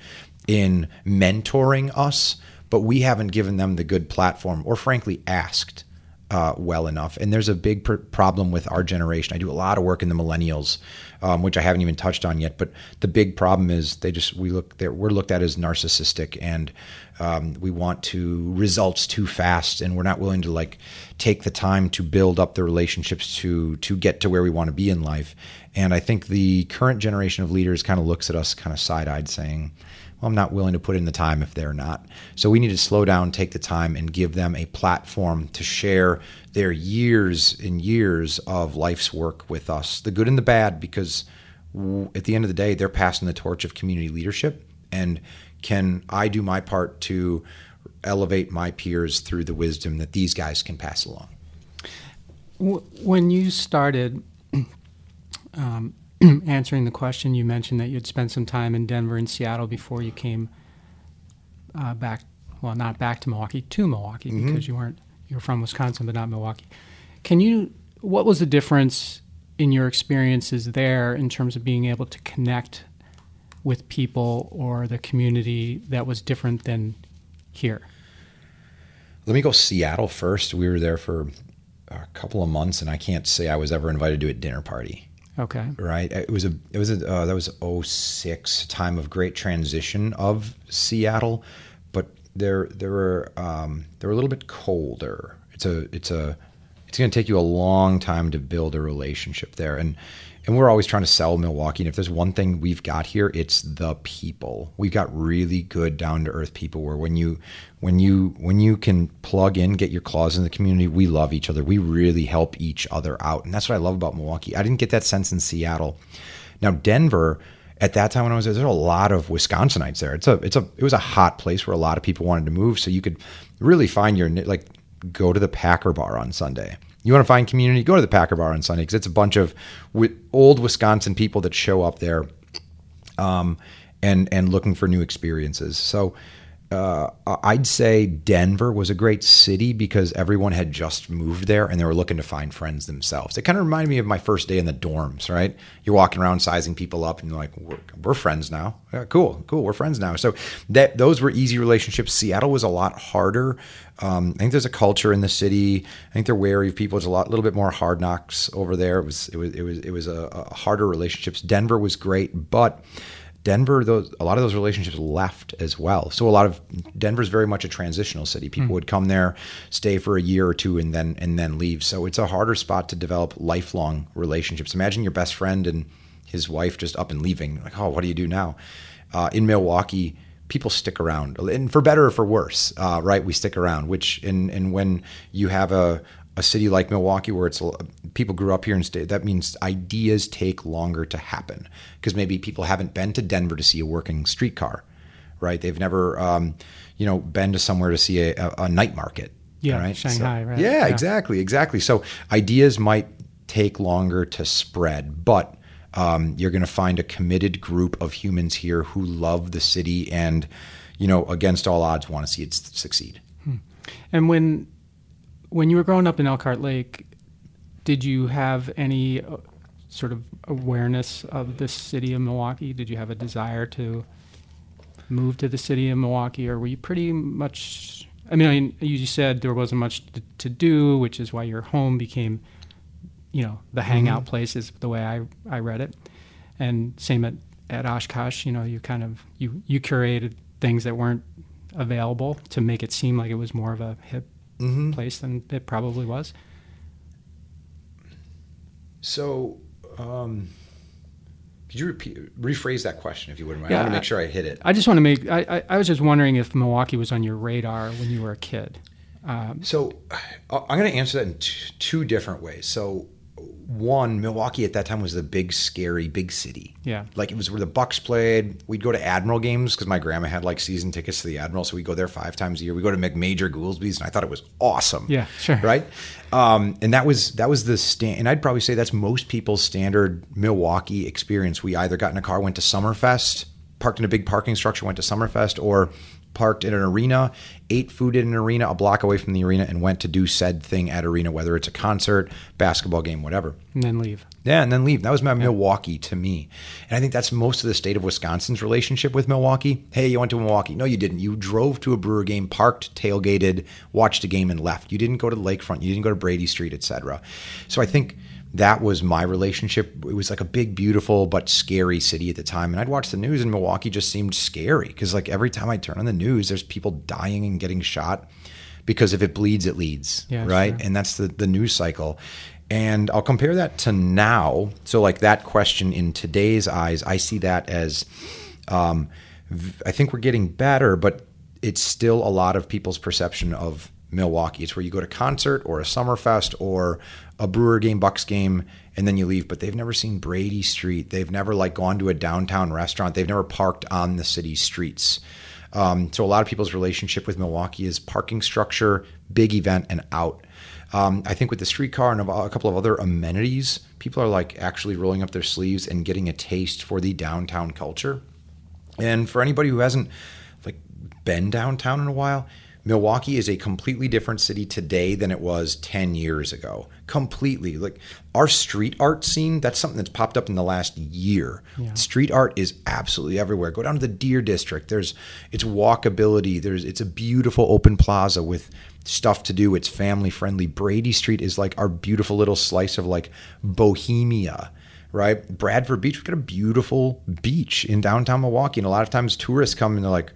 in mentoring us but we haven't given them the good platform or, frankly, asked uh, well enough. And there's a big pr- problem with our generation. I do a lot of work in the millennials, um, which I haven't even touched on yet. But the big problem is they just we look we're looked at as narcissistic, and um, we want to results too fast, and we're not willing to like take the time to build up the relationships to to get to where we want to be in life. And I think the current generation of leaders kind of looks at us kind of side eyed, saying well, I'm not willing to put in the time if they're not. So we need to slow down, take the time, and give them a platform to share their years and years of life's work with us, the good and the bad, because at the end of the day, they're passing the torch of community leadership. And can I do my part to elevate my peers through the wisdom that these guys can pass along? When you started, um, answering the question, you mentioned that you'd spent some time in Denver and Seattle before you came uh, back. Well, not back to Milwaukee, to Milwaukee, mm-hmm. because you weren't you were from Wisconsin, but not Milwaukee. Can you? What was the difference in your experiences there in terms of being able to connect with people or the community that was different than here? Let me go Seattle first. We were there for a couple of months, and I can't say I was ever invited to a dinner party. Okay. Right. It was a it was a uh, that was 06 time of great transition of Seattle, but there there were um, they were a little bit colder. It's a it's a it's going to take you a long time to build a relationship there, and and we're always trying to sell Milwaukee. And if there's one thing we've got here, it's the people. We've got really good down to earth people where when you when you when you can plug in, get your claws in the community, we love each other. We really help each other out. And that's what I love about Milwaukee. I didn't get that sense in Seattle. Now Denver, at that time when I was there, there's a lot of Wisconsinites there. It's a it's a it was a hot place where a lot of people wanted to move. So you could really find your like go to the Packer bar on Sunday you want to find community? Go to the Packer Bar on Sunday because it's a bunch of old Wisconsin people that show up there, um, and and looking for new experiences. So uh, I'd say Denver was a great city because everyone had just moved there and they were looking to find friends themselves. It kind of reminded me of my first day in the dorms, right? You're walking around sizing people up and you're like, we're, we're friends now. Yeah, cool, cool, we're friends now. So that those were easy relationships. Seattle was a lot harder. Um, I think there's a culture in the city. I think they're wary of people. It's a lot, little bit more hard knocks over there. It was, it was, it was, it was a, a harder relationships. Denver was great, but Denver, those a lot of those relationships left as well. So a lot of Denver's very much a transitional city. People mm. would come there, stay for a year or two, and then and then leave. So it's a harder spot to develop lifelong relationships. Imagine your best friend and his wife just up and leaving. Like, oh, what do you do now? Uh, in Milwaukee, people stick around, and for better or for worse, uh, right? We stick around. Which and and when you have a a city like Milwaukee where it's people grew up here and stayed, that means ideas take longer to happen because maybe people haven't been to Denver to see a working streetcar, right? They've never, um, you know, been to somewhere to see a, a, a night market. Yeah, right? Shanghai, so, right? Yeah, yeah, exactly, exactly. So ideas might take longer to spread, but um, you're going to find a committed group of humans here who love the city and, you know, against all odds, want to see it succeed. Hmm. And when when you were growing up in Elkhart Lake, did you have any uh, sort of awareness of the city of Milwaukee? Did you have a desire to move to the city of Milwaukee, or were you pretty much? I mean, you said there wasn't much to, to do, which is why your home became, you know, the hangout mm-hmm. place is the way I, I read it. And same at, at Oshkosh, you know, you kind of you you curated things that weren't available to make it seem like it was more of a hip mm-hmm. place than it probably was. So, um, could you repeat, rephrase that question if you wouldn't mind? Yeah, I want to make sure I hit it. I just want to make. I, I, I, was just wondering if Milwaukee was on your radar when you were a kid. Um, so, I'm going to answer that in t- two different ways. So, one, Milwaukee at that time was the big, scary, big city. Yeah. Like it was where the Bucks played. We'd go to Admiral games because my grandma had like season tickets to the Admiral. So we'd go there five times a year. We go to McMajor Goolsby's and I thought it was awesome. Yeah, sure. Right. Um, and that was, that was the stand. And I'd probably say that's most people's standard Milwaukee experience. We either got in a car, went to Summerfest, parked in a big parking structure, went to Summerfest, or parked in an arena, ate food in an arena a block away from the arena, and went to do said thing at arena, whether it's a concert, basketball game, whatever. And then leave. Yeah, and then leave. That was my Milwaukee to me. And I think that's most of the state of Wisconsin's relationship with Milwaukee. Hey, you went to Milwaukee. No, you didn't. You drove to a Brewer game, parked, tailgated, watched a game, and left. You didn't go to the lakefront. You didn't go to Brady Street, etc. So I think that was my relationship. It was like a big, beautiful, but scary city at the time. And I'd watch the news, and Milwaukee just seemed scary because, like, every time I turn on the news, there's people dying and getting shot because if it bleeds, it leads, Yeah, right? sure. And that's the the news cycle. And I'll compare that to now. So, like that question in today's eyes, I see that as, um, I think we're getting better, but it's still a lot of people's perception of Milwaukee. It's where you go to concert or a Summerfest or a Brewer game, Bucks game, and then you leave. But they've never seen Brady Street. They've never like gone to a downtown restaurant. They've never parked on the city streets. Um, so a lot of people's relationship with Milwaukee is parking structure, big event, and out. Um, I think with the streetcar and a couple of other amenities, people are like actually rolling up their sleeves and getting a taste for the downtown culture. And for anybody who hasn't like been downtown in a while, Milwaukee is a completely different city today than it was 10 years ago. Completely. Like our street art scene, that's something that's popped up in the last year. Yeah. Street art is absolutely everywhere. Go down to the Deer District. There's it's walkability. There's it's a beautiful open plaza with stuff to do. It's family friendly. Brady Street is like our beautiful little slice of like bohemia right? Bradford Beach, we've got a beautiful beach in downtown Milwaukee. And a lot of times tourists come and they're like,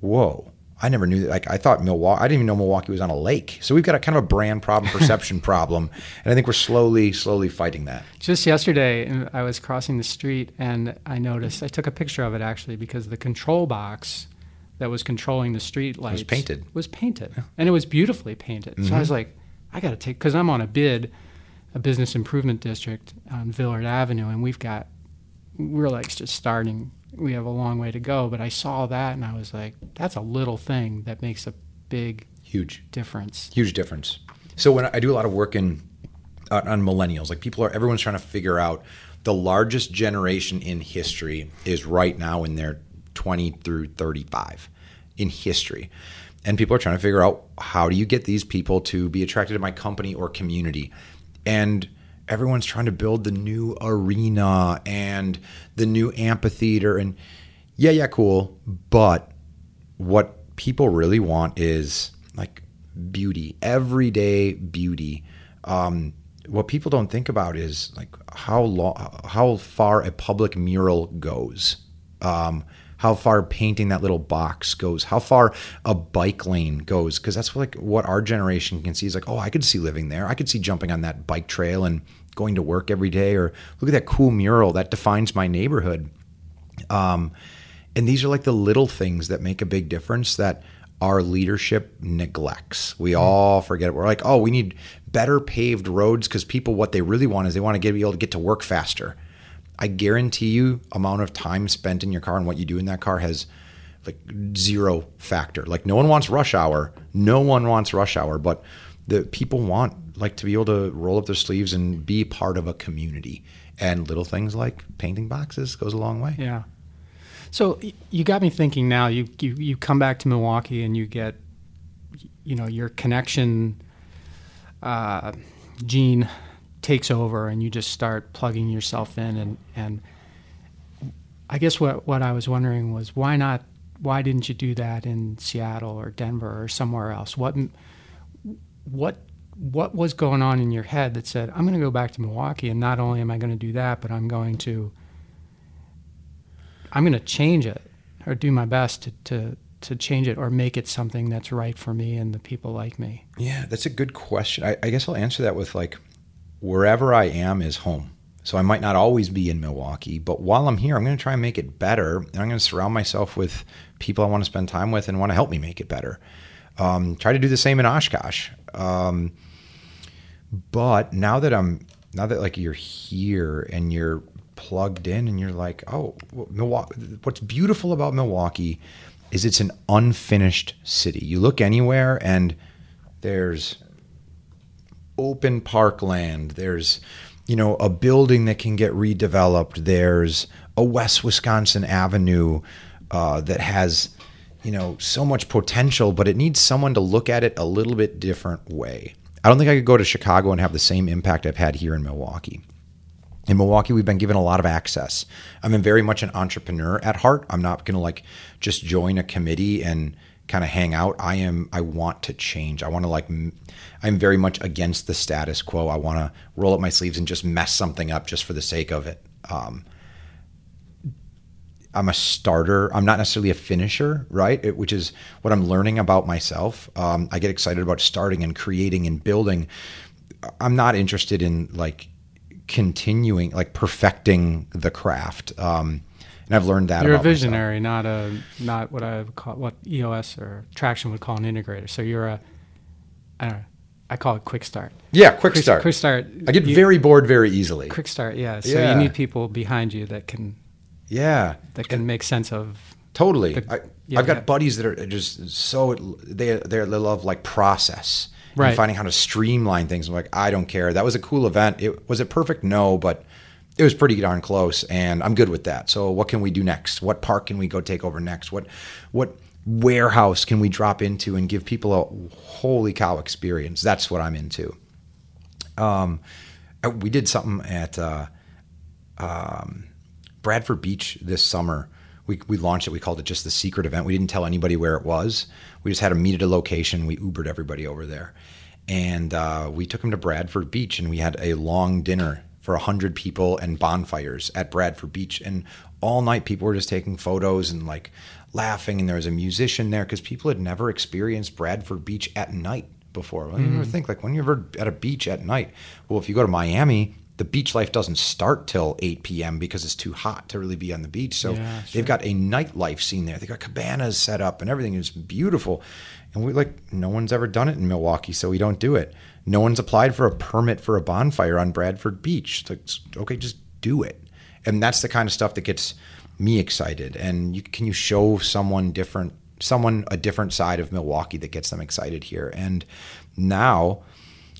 whoa, I never knew that. Like, I thought Milwaukee, I didn't even know Milwaukee was on a lake. So we've got a kind of a brand problem, perception problem. And I think we're slowly, slowly fighting that. Just yesterday, I was crossing the street and I noticed, I took a picture of it actually because the control box that was controlling the street lights was painted. Was painted. And it was beautifully painted. So I was mm-hmm. like, I got to take, because I'm on a bid, a business improvement district on Villard Avenue, and we've got, we're like just starting. We have a long way to go. But I saw that and I was like, that's a little thing that makes a big Huge. difference. huge difference. So when I do a lot of work in uh, on millennials, like people are everyone's trying to figure out the largest generation in history is right now in their 20 through 35 in history. And people are trying to figure out how do you get these people to be attracted to my company or community. And everyone's trying to build the new arena and the new amphitheater. And yeah, yeah, cool, but what people really want is like beauty, everyday beauty. Um, what people don't think about is like how long, how far a public mural goes, um, how far painting that little box goes, how far a bike lane goes, because that's like what our generation can see is like, oh, I could see living there, I could see jumping on that bike trail and going to work every day, or look at that cool mural that defines my neighborhood. Um, and these are like the little things that make a big difference that our leadership neglects. We all forget it. We're like, oh, we need better paved roads because people, what they really want is they want to get be able to get to work faster. I guarantee you, amount of time spent in your car and what you do in that car has like zero factor. Like no one wants rush hour. No one wants rush hour, but the people want like to be able to roll up their sleeves and be part of a community. And little things like painting boxes goes a long way. Yeah. So you got me thinking now. You, you you come back to Milwaukee and you get, you know, your connection uh, gene takes over, and you just start plugging yourself in. And and I guess what what I was wondering was why not? Why didn't you do that in Seattle or Denver or somewhere else? What what what was going on in your head that said I'm going to go back to Milwaukee, and not only am I going to do that, but I'm going to I'm going to change it or do my best to, to to change it or make it something that's right for me and the people like me. Yeah, that's a good question. I, I guess I'll answer that with like, wherever I am is home. So I might not always be in Milwaukee, but while I'm here, I'm going to try and make it better. And I'm going to surround myself with people I want to spend time with and want to help me make it better. Um, try to do the same in Oshkosh. Um, but now that I'm, now that like you're here and you're plugged in and you're like, oh, Milwaukee, what's beautiful about Milwaukee is it's an unfinished city. You look anywhere and there's open parkland. There's, you know, a building that can get redeveloped. There's a West Wisconsin Avenue uh, that has, you know, so much potential, but it needs someone to look at it a little bit different way. I don't think I could go to Chicago and have the same impact I've had here in Milwaukee. In Milwaukee, we've been given a lot of access. I'm very much an entrepreneur at heart. I'm not going to like just join a committee and kind of hang out. I am. I want to change. I want to like. I'm very much against the status quo. I want to roll up my sleeves and just mess something up just for the sake of it. Um, I'm a starter. I'm not necessarily a finisher, right? It, which is what I'm learning about myself. Um, I get excited about starting and creating and building. I'm not interested in like continuing, like perfecting the craft. Um, and I've learned that. You're a visionary, not a not what I call what EOS or Traction would call an integrator. So you're a, I don't know. I call it quick start. Yeah, quick, start. Quick start. I get you- very bored very easily. quick start. Yeah. So Yeah. you need people behind you that can Yeah, that can make sense of. Totally. The- I, yeah, I've got yeah. buddies buddies that are just so they they love like process Right. and finding how to streamline things. I'm like, I don't care. That was a cool event. It was it perfect? No, but it was pretty darn close, and I'm good with that. So, what can we do next? What park can we go take over next? What what warehouse can we drop into and give people a holy cow experience? That's what I'm into. Um, we did something at. Uh, um, Bradford Beach this summer. We, we launched it. We called it just the secret event. We didn't tell anybody where it was. We just had to meet at a location. We Ubered everybody over there. And uh, we took them to Bradford Beach and we had a long dinner for 100 people and bonfires at Bradford Beach. And all night people were just taking photos and like laughing. And there was a musician there because people had never experienced Bradford Beach at night before. Well, you ever think like when you're ever at a beach at night? Well, if you go to Miami, the beach life doesn't start till 8 p.m. because it's too hot to really be on the beach. So Yeah, sure. they've got a nightlife scene there. They got cabanas set up and everything is beautiful. And we like no one's ever done it in Milwaukee, so we don't do it. No one's applied for a permit for a bonfire on Bradford Beach. It's like, okay, just do it. And that's the kind of stuff that gets me excited. And you, can you show someone different, someone a different side of Milwaukee that gets them excited here? And now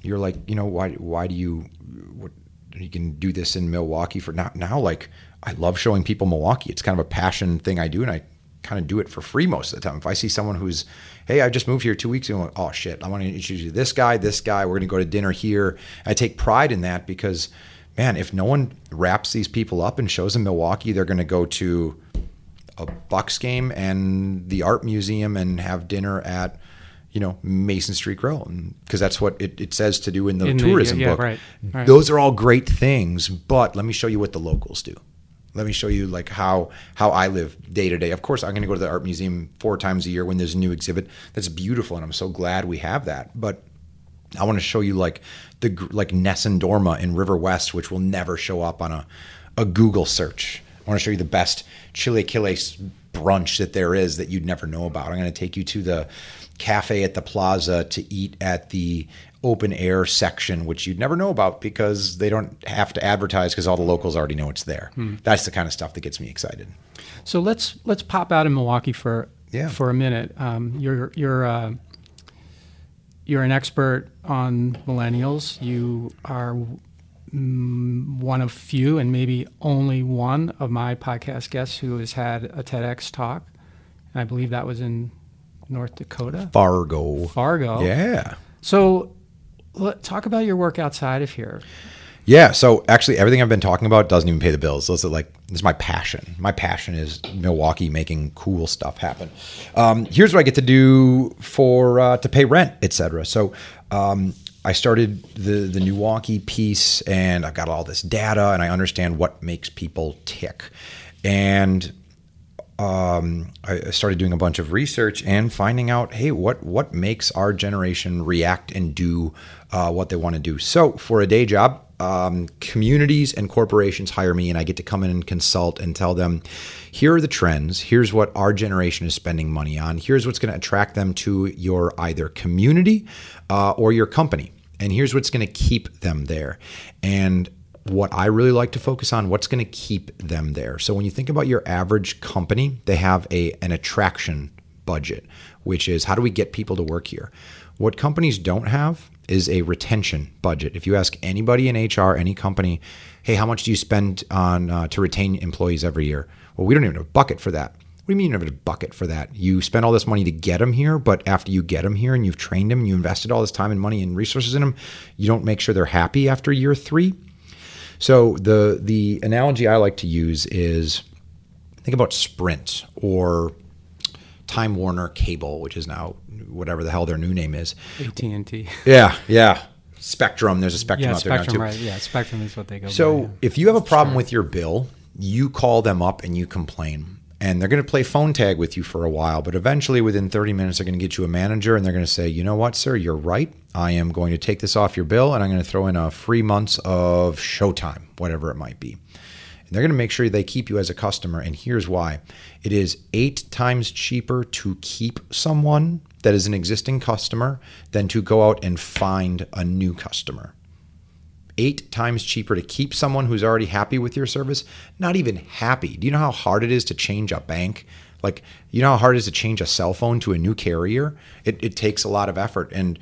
you're like, you know, why why do you what you can do this in Milwaukee for now now like I love showing people Milwaukee. It's kind of a passion thing I do and I kind of do it for free most of the time. If I see someone who's, hey, I just moved here two weeks ago, like, oh shit, I want to introduce you to this guy, this guy, we're gonna go to dinner here. I take pride in that because man, if no one wraps these people up and shows them Milwaukee, they're gonna go to a Bucks game and the art museum and have dinner at you know Mason Street Grill because that's what it, it says to do in the In the- tourism yeah, book. right, right. Those are all great things, but let me show you what the locals do. Let me show you like how how I live day to day. Of course, I'm going to go to the art museum four times a year when there's a new exhibit. That's beautiful, and I'm so glad we have that. But I want to show you like the like Nessun Dorma in River West, which will never show up on a a Google search. I want to show you the best chilaquiles brunch that there is that you'd never know about. I'm going to take you to the cafe at the plaza to eat at the open air section, which you'd never know about because they don't have to advertise because all the locals already know it's there. That's the kind of stuff that gets me excited. So let's let's pop out in Milwaukee for Yeah. for a minute. Um, you're you're uh, you're an expert on millennials. You are mm, one of few and maybe only one of my podcast guests who has had a TEDx talk, and I believe that was in North Dakota, Fargo. Fargo. Yeah. So, let, talk about your work outside of here. Yeah. So actually, everything I've been talking about doesn't even pay the bills. Are like this is my passion. My passion is Milwaukee making cool stuff happen. Um, here's what I get to do for uh, to pay rent, etc. So. Um, I started the the Milwaukee piece, and I've got all this data, and I understand what makes people tick. And um, I started doing a bunch of research and finding out, hey, what what makes our generation react and do uh, what they want to do. So for a day job, um, communities and corporations hire me, and I get to come in and consult and tell them, here are the trends. Here's what our generation is spending money on. Here's what's going to attract them to your either community uh, or your company, and here's what's going to keep them there. And what I really like to focus on what's going to keep them there. So when you think about your average company, they have a an attraction budget, which is how do we get people to work here? What companies don't have is a retention budget. If you ask anybody in HR, any company, hey, how much do you spend on uh, to retain employees every year? Well, we don't even have a bucket for that. What do you mean you don't have a bucket for that? You spend all this money to get them here, but after you get them here and you've trained them and you invested all this time and money and resources in them, you don't make sure they're happy after year three. So the the analogy I like to use is think about Sprint or Time Warner Cable, which is now whatever the hell their new name is. AT and T. Yeah, yeah. Spectrum. There's a Spectrum Yeah, out there now Spectrum, too. right? Yeah, Spectrum is what they go. So by, yeah. if you have a problem with your bill, you call them up and you complain. And they're going to play phone tag with you for a while, but eventually within 30 minutes, they're going to get you a manager and they're going to say, you know what, sir, you're right. I am going to take this off your bill and I'm going to throw in a free months of Showtime, whatever it might be. And they're going to make sure they keep you as a customer. And here's why it is eight times cheaper to keep someone that is an existing customer than to go out and find a new customer eight times cheaper to keep someone who's already happy with your service, not even happy. Do you know how hard it is to change a bank? Like, you know how hard it is to change a cell phone to a new carrier? It, it takes a lot of effort. And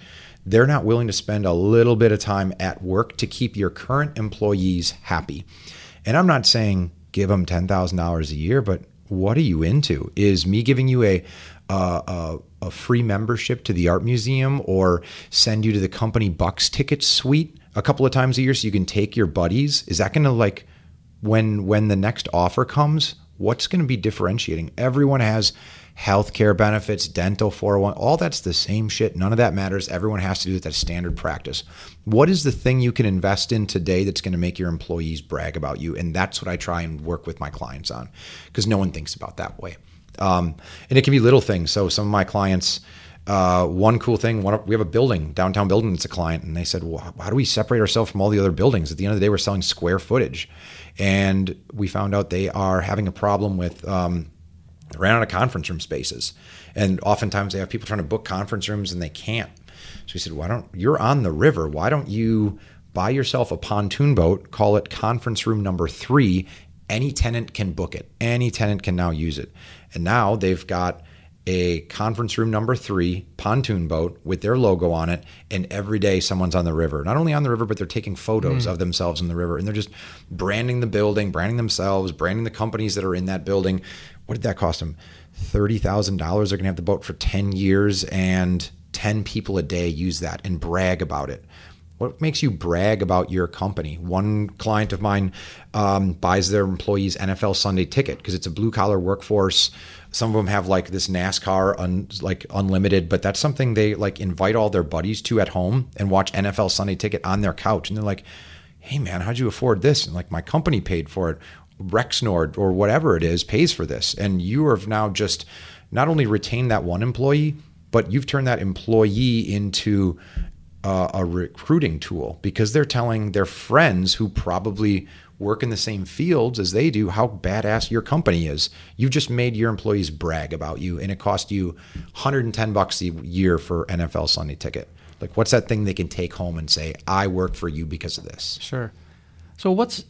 they're not willing to spend a little bit of time at work to keep your current employees happy. And I'm not saying give them $10,000 a year, but what are you into? Is me giving you a, a, a free membership to the art museum or send you to the company Bucks ticket suite a couple of times a year so you can take your buddies? Is that going to like when when the next offer comes? What's going to be differentiating? Everyone has healthcare benefits, dental, 401, all that's the same shit. None of that matters. Everyone has to do it. Standard practice. What is the thing you can invest in today that's going to make your employees brag about you? And that's what I try and work with my clients on because no one thinks about that way. Um, and it can be little things. So some of my clients, uh, one cool thing, one, we have a building, downtown building that's a client, and they said, well, how do we separate ourselves from all the other buildings? At the end of the day, we're selling square footage. And we found out they are having a problem with, um, they ran out of conference room spaces. And oftentimes they have people trying to book conference rooms and they can't. So we said, why don't, you're on the river. Why don't you buy yourself a pontoon boat, call it conference room number three? Any tenant can book it. Any tenant can now use it. And now they've got a conference room number three pontoon boat with their logo on it. And every day someone's on the river. Not only on the river, but they're taking photos mm. of themselves in the river. And they're just branding the building, branding themselves, branding the companies that are in that building. What did that cost them? $30,000. They're going to have the boat for 10 years and 10 people a day use that and brag about it. What makes you brag about your company? One client of mine um, buys their employees NFL Sunday ticket because it's a blue collar workforce. Some of them have like this NASCAR un, like unlimited, but that's something they like invite all their buddies to at home and watch NFL Sunday ticket on their couch. And they're like, "Hey man, how'd you afford this?" And like my company paid for it. Rexnord or whatever it is pays for this, and you have now just not only retained that one employee, but you've turned that employee into uh, a recruiting tool because they're telling their friends who probably work in the same fields as they do how badass your company is. You've just made your employees brag about you, and it cost you 110 bucks a year for NFL Sunday ticket. Like, what's that thing they can take home and say, "I work for you because of this"? Sure. So what's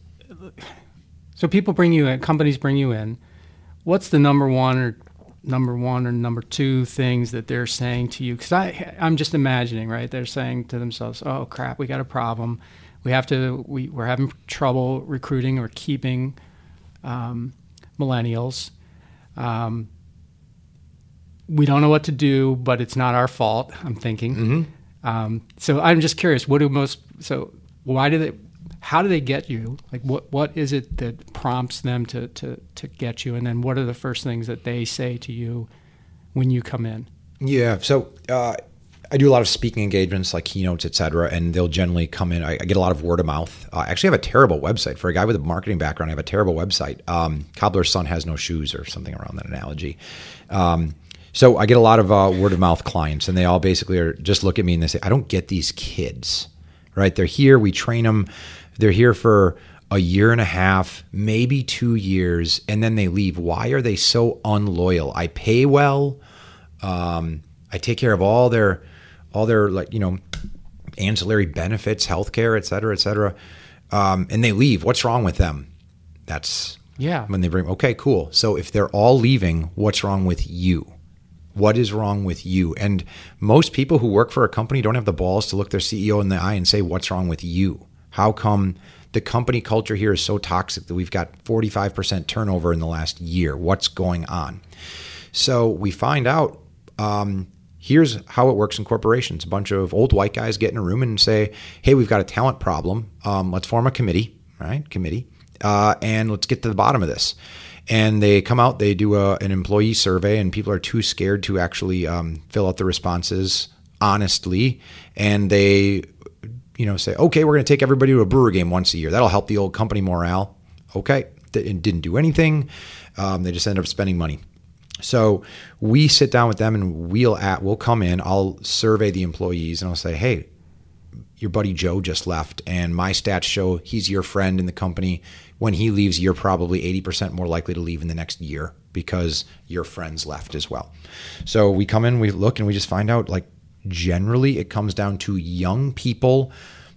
so people bring you in, companies bring you in. What's the number one or number one or number two things that they're saying to you? Because I I'm just imagining, right? They're saying to themselves, "Oh crap, we got a problem. We have to. We we're having trouble recruiting or keeping um, millennials." Um, we don't know what to do, but it's not our fault. I'm thinking. Mm-hmm. Um, so I'm just curious. What do most? So why do they? How do they get you? Like what? What is it that prompts them to to to get you? And then what are the first things that they say to you when you come in? Yeah. So uh, I do a lot of speaking engagements, like keynotes, et cetera, and they'll generally come in. I, I get a lot of word of mouth. Uh, I actually have a terrible website for a guy with a marketing background. I have a terrible website. Um, Cobbler's son has no shoes, or something around that analogy. Um, so I get a lot of uh, word of mouth clients, and they all basically are just look at me and they say, "I don't get these kids." Right? They're here. We train them. They're here for a year and a half, maybe two years, and then they leave. Why are they so unloyal? I pay well. Um, I take care of all their all their like you know ancillary benefits, healthcare, et cetera, et cetera, um, and they leave. What's wrong with them? That's Yeah. when they bring. Okay, cool. So if they're all leaving, what's wrong with you? What is wrong with you? And most people who work for a company don't have the balls to look their CEO in the eye and say, "What's wrong with you? How come the company culture here is so toxic that we've got 45% turnover in the last year. What's going on? So we find out um, here's how it works in corporations. A bunch of old white guys get in a room and say, hey, we've got a talent problem. Um, let's form a committee, right? Committee. Uh, and let's get to the bottom of this. And they come out, they do a, an employee survey, and people are too scared to actually um, fill out the responses honestly. And they, you know, say, okay, we're going to take everybody to a brewer game once a year. That'll help the old company morale. Okay. It didn't do anything. Um, they just ended up spending money. So we sit down with them and we'll at we'll come in. I'll survey the employees and I'll say, hey, your buddy Joe just left, and my stats show he's your friend in the company. When he leaves, you're probably 80% more likely to leave in the next year because your friends left as well. So we come in, we look, and we just find out like generally it comes down to young people.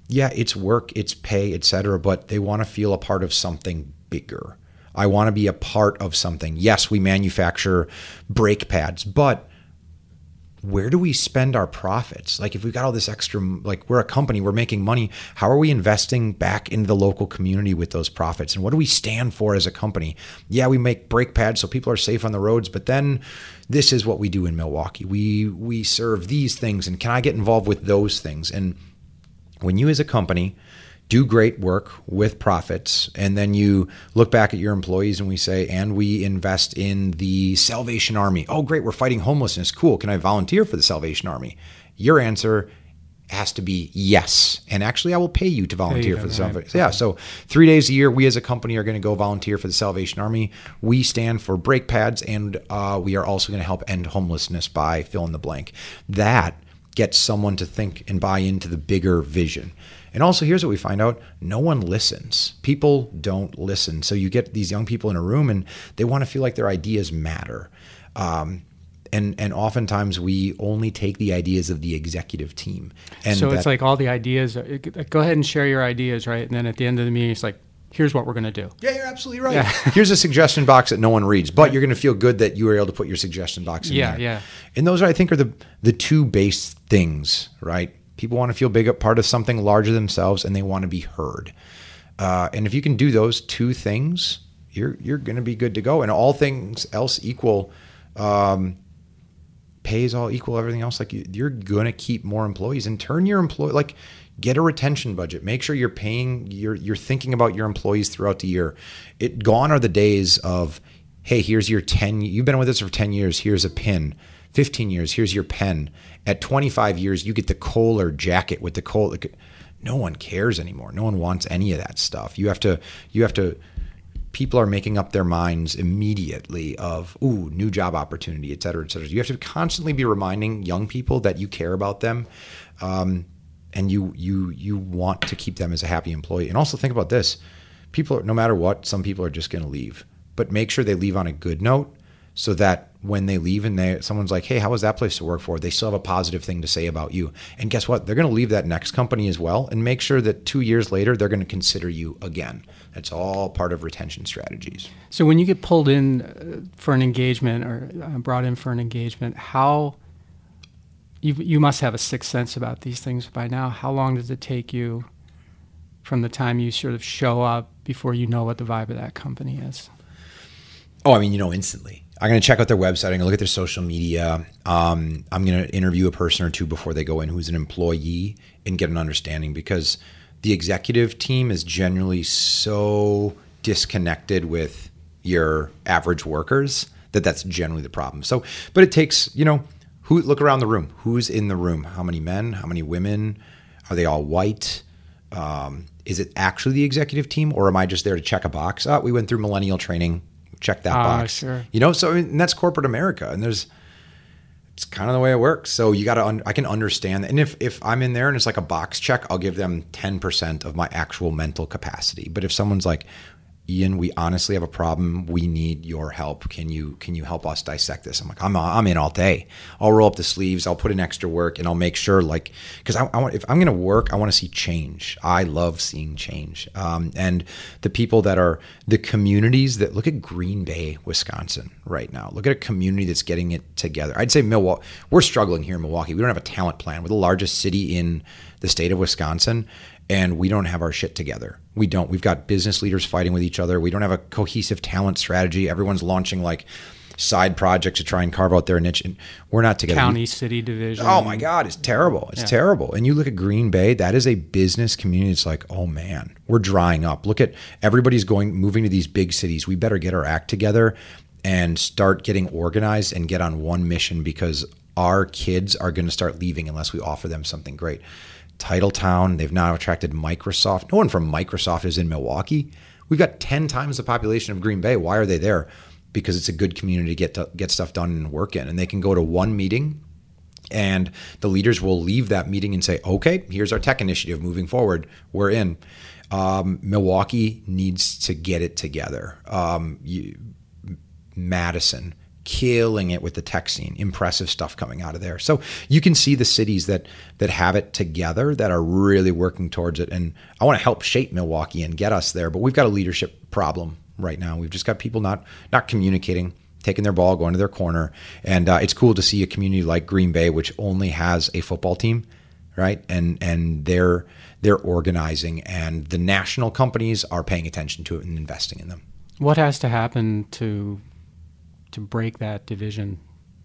Yeah, it's work, it's pay, etc., but they want to feel a part of something bigger. I want to be a part of something. Yes, we manufacture brake pads, but where do we spend our profits? Like if we've got all this extra, like we're a company, we're making money. How are we investing back into the local community with those profits? And what do we stand for as a company? Yeah, we make brake pads so people are safe on the roads, but then this is what we do in Milwaukee. We we serve these things, and can I get involved with those things? And when you as a company do great work with profits and then you look back at your employees and we say and we invest in the salvation army. Oh great we're fighting homelessness. Cool. Can i volunteer for the salvation army? Your answer has to be yes. And actually i will pay you to volunteer you for the salvation right. yeah so three days a year we as a company are going to go volunteer for the salvation army. We stand for brake pads and uh, we are also going to help end homelessness by fill in the blank. That gets someone to think and buy into the bigger vision and also, here's what we find out no one listens. People don't listen. So you get these young people in a room and they want to feel like their ideas matter. Um, and, and oftentimes we only take the ideas of the executive team. And so it's like all the ideas. Uh, go ahead and share your ideas, right? And then at the end of the meeting, it's like, here's what we're going to do. Yeah, you're absolutely right. Yeah. here's a suggestion box that no one reads, but you're going to feel good that you were able to put your suggestion box in yeah, there. Yeah, yeah. And those, I think, are the the two base things, right? People want to feel big, part of something larger themselves, and they want to be heard. Uh, and if you can do those two things, you're you're going to be good to go. And all things else equal, um, all equal. Everything else, like you're going to keep more employees and turn your employee like get a retention budget. Make sure you're paying. You're you're thinking about your employees throughout the year. It gone are the days of, hey, here's your ten. You've been with us for ten years. Here's a pin 15 years, here's your pen. At 25 years, you get the Kohler jacket with the Kohler. No one cares anymore. No one wants any of that stuff. You have to, you have to, people are making up their minds immediately of, ooh, new job opportunity, et cetera, et cetera. You have to constantly be reminding young people that you care about them. Um, and you you you want to keep them as a happy employee. And also think about this: people, no matter what, some people are just going to leave. But make sure they leave on a good note so that when they leave and they someone's like, "Hey, how was that place to work for?" They still have a positive thing to say about you. And guess what? They're going to leave that next company as well and make sure that 2 years later they're going to consider you again. That's all part of retention strategies. So when you get pulled in uh, for an engagement or uh, brought in for an engagement, how you you must have a sixth sense about these things by now. How long does it take you from the time you sort of show up before you know what the vibe of that company is? Oh, I mean, you know, instantly. I'm going to check out their website. I'm going to look at their social media. Um, I'm going to interview a person or two before they go in who's an employee and get an understanding because the executive team is generally so disconnected with your average workers that that's generally the problem. So, but it takes, you know, who look around the room. Who's in the room? How many men? How many women? Are they all white? Um, is it actually the executive team, or am I just there to check a box? Oh, we went through millennial training check that uh, box. Sure. You know, so I mean, that's corporate America, and there's it's kind of the way it works. So you got to, un- I can understand. And if if I'm in there and it's like a box check, I'll give them ten percent of my actual mental capacity. But if someone's like, Ian, we honestly have a problem. We need your help. Can you can you help us dissect this? I'm like, I'm I'm in all day. I'll roll up the sleeves. I'll put in extra work, and I'll make sure like because I, I, want if I'm going to work, I want to see change. I love seeing change. Um, and the people that are the communities that look at Green Bay, Wisconsin, right now. Look at a community that's getting it together. I'd say Milwaukee. We're struggling here in Milwaukee. We don't have a talent plan. We're the largest city in the state of Wisconsin, and we don't have our shit together We don't. We've got business leaders fighting with each other. We don't have a cohesive talent strategy. Everyone's launching like side projects to try and carve out their niche. And we're not together. County, city division. Oh my God, it's terrible. It's Yeah. terrible. And you look at Green Bay, that is a business community. It's like, oh man, we're drying up. Look at everybody's going, moving to these big cities. We better get our act together and start getting organized and get on one mission because our kids are going to start leaving unless we offer them something great. Titletown, they've now attracted Microsoft. No one from Microsoft is in Milwaukee. We've got 10 times the population of Green Bay. Why are they there? Because it's a good community to get to get stuff done and work in. And they can go to one meeting and the leaders will leave that meeting and say, okay, here's our tech initiative moving forward. We're in. Um, Milwaukee needs to get it together. Um, you, Madison killing it with the tech scene. Impressive stuff coming out of there. So you can see the cities that that have it together that are really working towards it. And i want to help shape milwaukee and get us there but we've got a leadership problem right now. We've just got people not not communicating taking their ball going to their corner. And uh, it's cool to see a community like green bay which only has a football team right? And and they're they're organizing and the national companies are paying attention to it and investing in them. What has to happen to to break that division?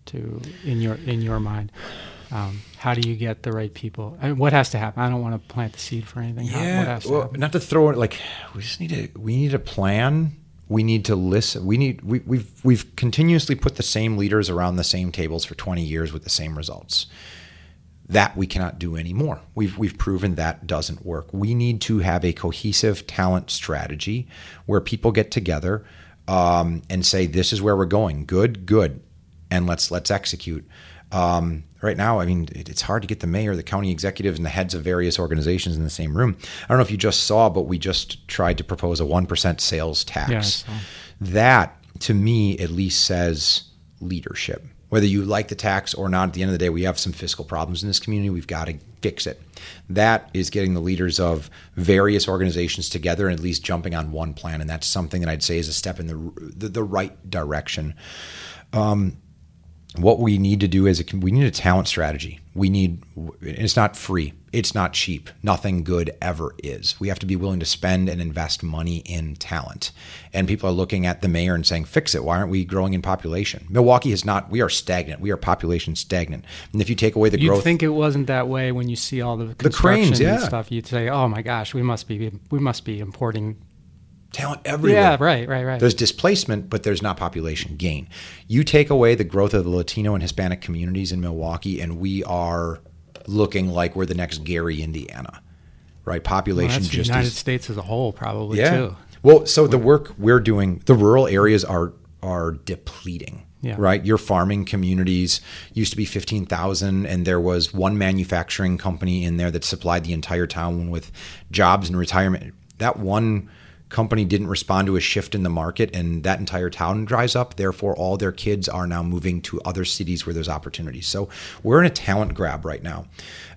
To in your in your mind, um, how do you get the right people? I mean, what has to happen? I don't want to plant the seed for anything. How- has to well, happen? not to throw it like we just need to we need a plan. We need to listen. We need we, we've we've continuously put the same leaders around the same tables for 20 years with the same results. That we cannot do anymore. We've we've proven that doesn't work. We need to have a cohesive talent strategy where people get together um, and say, "This is where we're going. Good, good, and let's let's execute." Um, right now, I mean, it, it's hard to get the mayor, the county executives, and the heads of various organizations in the same room. I don't know if you just saw, but we just tried to propose a one percent sales tax. Yeah, That, to me, at least says leadership. Whether you like the tax or not, at the end of the day, we have some fiscal problems in this community. We've got to fix it. That is getting the leaders of various organizations together and at least jumping on one plan. And that's something that I'd say is a step in the the, the right direction um, what we need to do is a, we need a talent strategy. We need it's not free. It's not cheap. Nothing good ever is. We have to be willing to spend and invest money in talent. And people are looking at the mayor and saying, "Fix it. Why aren't we growing in population?" Milwaukee is not. We are stagnant. We are population stagnant. And if you take away the growth. You'd growth, think it wasn't that way when you see all the cranes, construction and yeah. stuff. You'd say, "Oh my gosh, we must be we must be importing." Talent everywhere. Yeah, right, right, right. There's displacement, but there's not population gain. You take away the growth of the Latino and Hispanic communities in Milwaukee, and we are looking like we're the next Gary, Indiana. Right? Well, Population the just United is, States as a whole, probably yeah. too. Well, so the work we're doing, the rural areas are are depleting. Yeah. Right. Your farming communities used to be fifteen thousand, and there was one manufacturing company in there that supplied the entire town with jobs and retirement. That one company didn't respond to a shift in the market, and that entire town dries up. Therefore, all their kids are now moving to other cities where there's opportunities. So we're in a talent grab right now.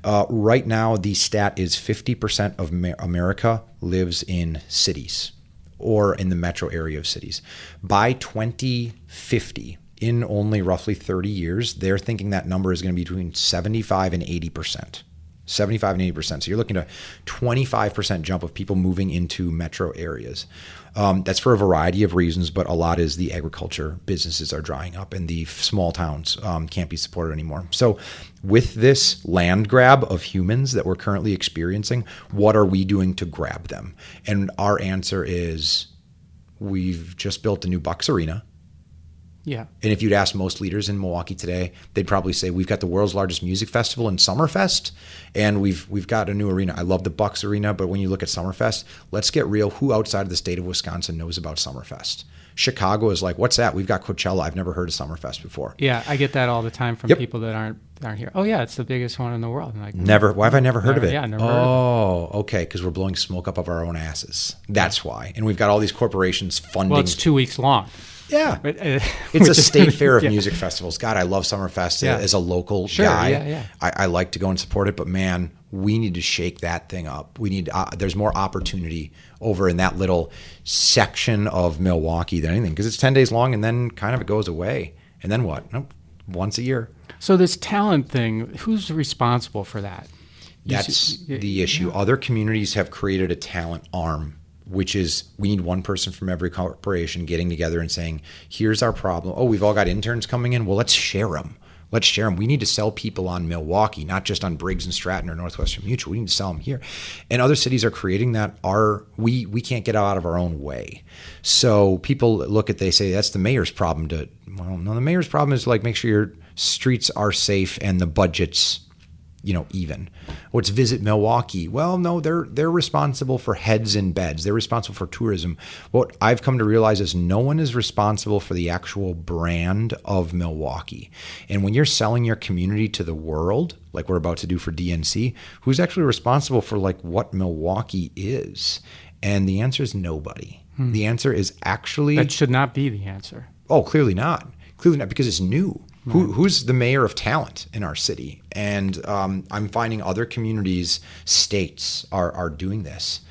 Uh, right now, the stat is fifty percent of America lives in cities or in the metro area of cities. By 2050, in only roughly 30 years, they're thinking that number is going to be between 75 and 80 percent. 75 and 80 percent. So you're looking at a 25 percent jump of people moving into metro areas. Um, that's for a variety of reasons, but a lot is the agriculture businesses are drying up and the small towns um, can't be supported anymore. So, with this land grab of humans that we're currently experiencing, what are we doing to grab them? And our answer is we've just built a new Bucks Arena. Yeah, And if you'd ask most leaders in Milwaukee today, they'd probably say we've got the world's largest music festival in Summerfest, and we've we've got a new arena. I love the Bucks Arena, but when you look at Summerfest, let's get real. Who outside of the state of Wisconsin knows about Summerfest? Chicago is like, what's that? We've got Coachella. I've never heard of Summerfest before. yeah. I get that all the time from Yep. people that aren't aren't here. Oh yeah, it's the biggest one in the world. I'm like, mm, Never. Why have I never heard of it? yeah, never heard of oh, okay. Because we're blowing smoke up of our own asses. That's why. And we've got all these corporations funding. well, it's two weeks long. Yeah. But, uh, It's a which is- state fair of yeah. music festivals. God, I love Summerfest Yeah. as a local Sure, guy. yeah, yeah. I, I like to go and support it, but man, we need to shake that thing up. We need. Uh, there's more opportunity over in that little section of Milwaukee than anything because it's ten days long and then kind of it goes away. And then what? Nope. Once a year. So this talent thing, who's responsible for that? That's the issue. Other communities have created a talent arm which is we need one person from every corporation getting together and saying, here's our problem. Oh, we've all got interns coming in. Well, let's share them. Let's share them. We need to sell people on Milwaukee, not just on Briggs and Stratton or Northwestern Mutual. We need to sell them here. And other cities are creating that. Our we we can't get out of our own way. So people look at they say that's the mayor's problem. To well, no, the mayor's problem is like make sure your streets are safe and the budgets you know even. What's visit milwaukee? Well no they're they're responsible for heads in beds. They're responsible for tourism. What i've come to realize is no one is responsible for the actual brand of milwaukee. And when you're selling your community to the world like we're about to do for dnc who's actually responsible for like what milwaukee is? And the answer is nobody. Hmm. the answer is actually that should not be the answer. Oh clearly not. Clearly not because it's new who, who's the mayor of talent in our city? And um, I'm finding other communities, states are, are doing this.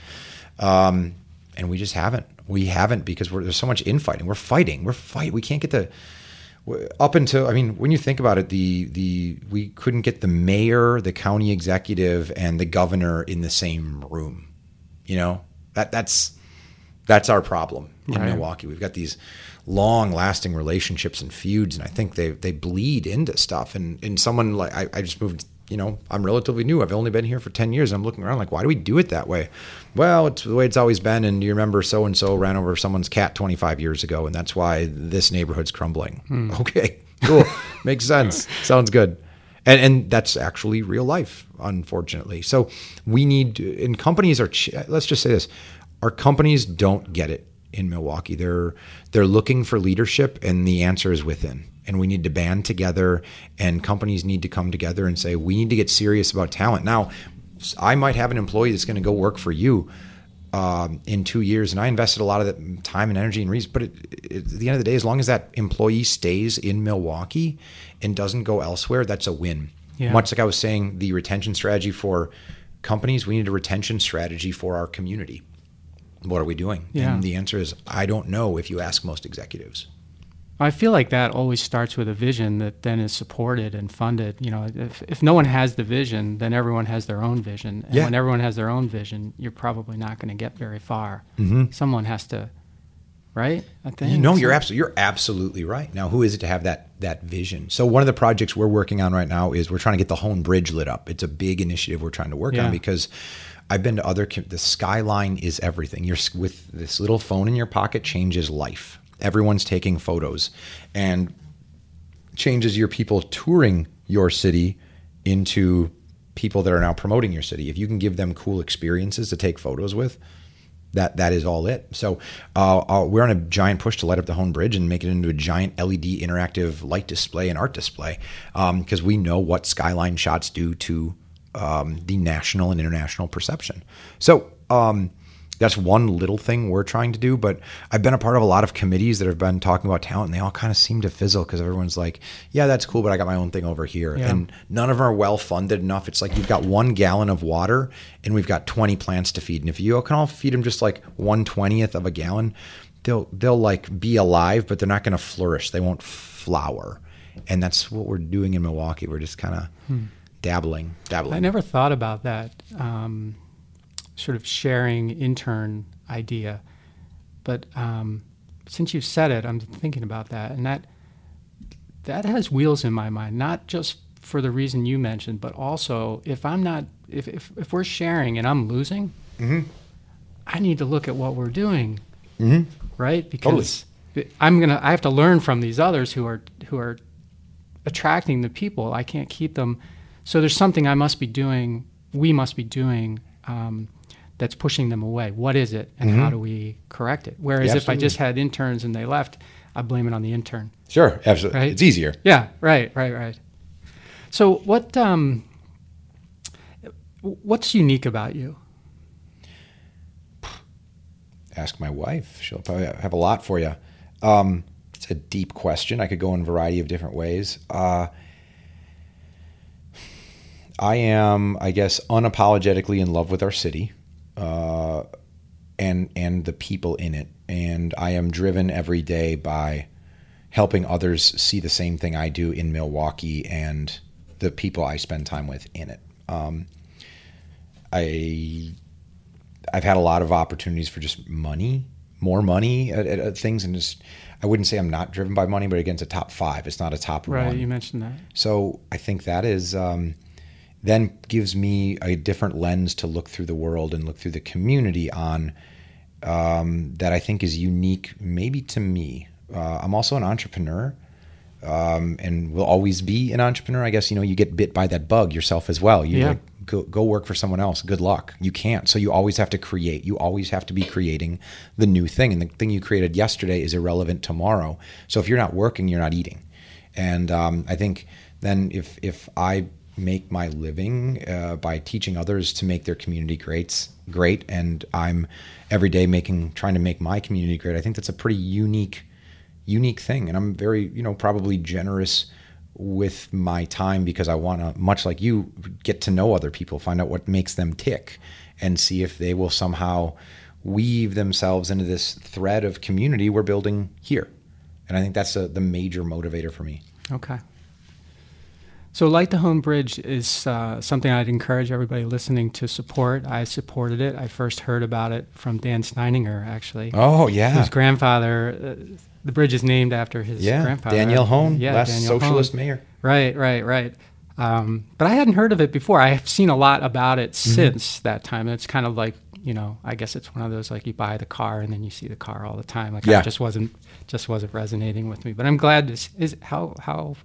Um, and we just haven't. We haven't because there's so much infighting. We're fighting. We're fighting. We can't get the up until I mean, when you think about it, the the we couldn't get the mayor, the county executive, and the governor in the same room. You know that that's that's our problem in right. Milwaukee. We've got these long lasting relationships and feuds and I think they they bleed into stuff. And and someone like I, I just moved you know I'm relatively new. I've only been here for 10 years. I'm looking around like why do we do it that way? Well it's the way it's always been. And you remember so and so ran over someone's cat 25 years ago and that's why this neighborhood's crumbling. Hmm. okay cool. Makes sense. Sounds good. And and that's actually real life unfortunately. So we need and companies are let's just say this our companies don't get it in Milwaukee. They're they're looking for leadership, and the answer is within. And we need to band together, and companies need to come together and say we need to get serious about talent. Now, I might have an employee that's going to go work for you. Um, in two years, and I invested a lot of time and energy and reason. But it, it, at the end of the day, as long as that employee stays in Milwaukee and doesn't go elsewhere, that's a win. Yeah. Much like I was saying, the retention strategy for companies, we need a retention strategy for our community what are we doing? Yeah. And the answer is, I don't know if you ask most executives. I feel like that always starts with a vision that then is supported and funded. You know, if, if no one has the vision, then everyone has their own vision. And yeah. when everyone has their own vision, you're probably not going to get very far. Mm-hmm. Someone has to, right? I think. No, you're absolutely you're absolutely right. Now, who is it to have that that vision? So one of the projects we're working on right now is we're trying to get the Hoan Bridge lit up. It's a big initiative we're trying to work yeah. on because I've been to other. The skyline is everything. You're with this little phone in your pocket changes life. Everyone's taking photos, and changes your people touring your city into people that are now promoting your city. If you can give them cool experiences to take photos with, that that is all it. So uh, uh, we're on a giant push to light up the Hoan Bridge and make it into a giant LED interactive light display and art display because um, we know what skyline shots do to um, the national and international perception. So um, that's one little thing we're trying to do. But I've been a part of a lot of committees that have been talking about talent, and they all kind of seem to fizzle because everyone's like, "Yeah, that's cool, but I got my own thing over here," yeah. and none of them are well funded enough. It's like you've got one gallon of water, and we've got twenty plants to feed, and if you can all feed them just like one twentieth of a gallon, they'll they'll like be alive, but they're not going to flourish. They won't flower, and that's what we're doing in Milwaukee. We're just kind of. Hmm dabbling, dabbling. I never thought about that um, sort of sharing intern idea, but um, since you've said it, I'm thinking about that, and that that has wheels in my mind, not just for the reason you mentioned, but also if I'm not, if if, if we're sharing and I'm losing, mm-hmm. I need to look at what we're doing, mm-hmm. right? Because totally. I'm gonna, I have to learn from these others who are who are attracting the people. I can't keep them so there's something I must be doing, we must be doing, um, that's pushing them away. What is it, and mm-hmm. how do we correct it? Whereas yeah, if I just had interns and they left, I blame it on the intern. Sure, absolutely. Right? It's easier. Yeah, right, right, right. So what um, what's unique about you? Ask my wife. She'll probably have a lot for you. Um, it's a deep question. I could go in a variety of different ways. Uh, I am, I guess, unapologetically in love with our city, uh, and and the people in it, and I am driven every day by helping others see the same thing I do in Milwaukee and the people I spend time with in it. Um, I I've had a lot of opportunities for just money, more money at, at, at things, and just I wouldn't say I'm not driven by money, but again, it's a top five. It's not a top Right, one. you mentioned that. So I think that is um, then gives me a different lens to look through the world and look through the community on um, that I think is unique, maybe to me. Uh, I'm also an entrepreneur. Um, and will always be an entrepreneur. I guess you know you get bit by that bug yourself as well. You Yeah. like, go go work for someone else. Good luck. You can't. So you always have to create. You always have to be creating the new thing. And the thing you created yesterday is irrelevant tomorrow. So if you're not working, you're not eating. And um, I think then if if I make my living uh, by teaching others to make their community great, great, and I'm every day making trying to make my community great. I think that's a pretty unique unique thing and i'm very you know probably generous with my time because i want to much like you get to know other people find out what makes them tick and see if they will somehow weave themselves into this thread of community we're building here and i think that's a, the major motivator for me Okay. So, Light the Hoan Bridge is uh, something I'd encourage everybody listening to support. I supported it. I first heard about it from Dan Steininger, actually. oh yeah His grandfather, uh, the bridge is named after his yeah grandfather. Daniel Hoan Yeah, last Daniel socialist Hoan. mayor Right, right, right. Um, but I hadn't heard of it before. I have seen a lot about it Mm-hmm. since that time. It's kind of like you know, I guess it's one of those like you buy the car and then you see the car all the time. Like Yeah. I just wasn't just wasn't resonating with me. But I'm glad this is how how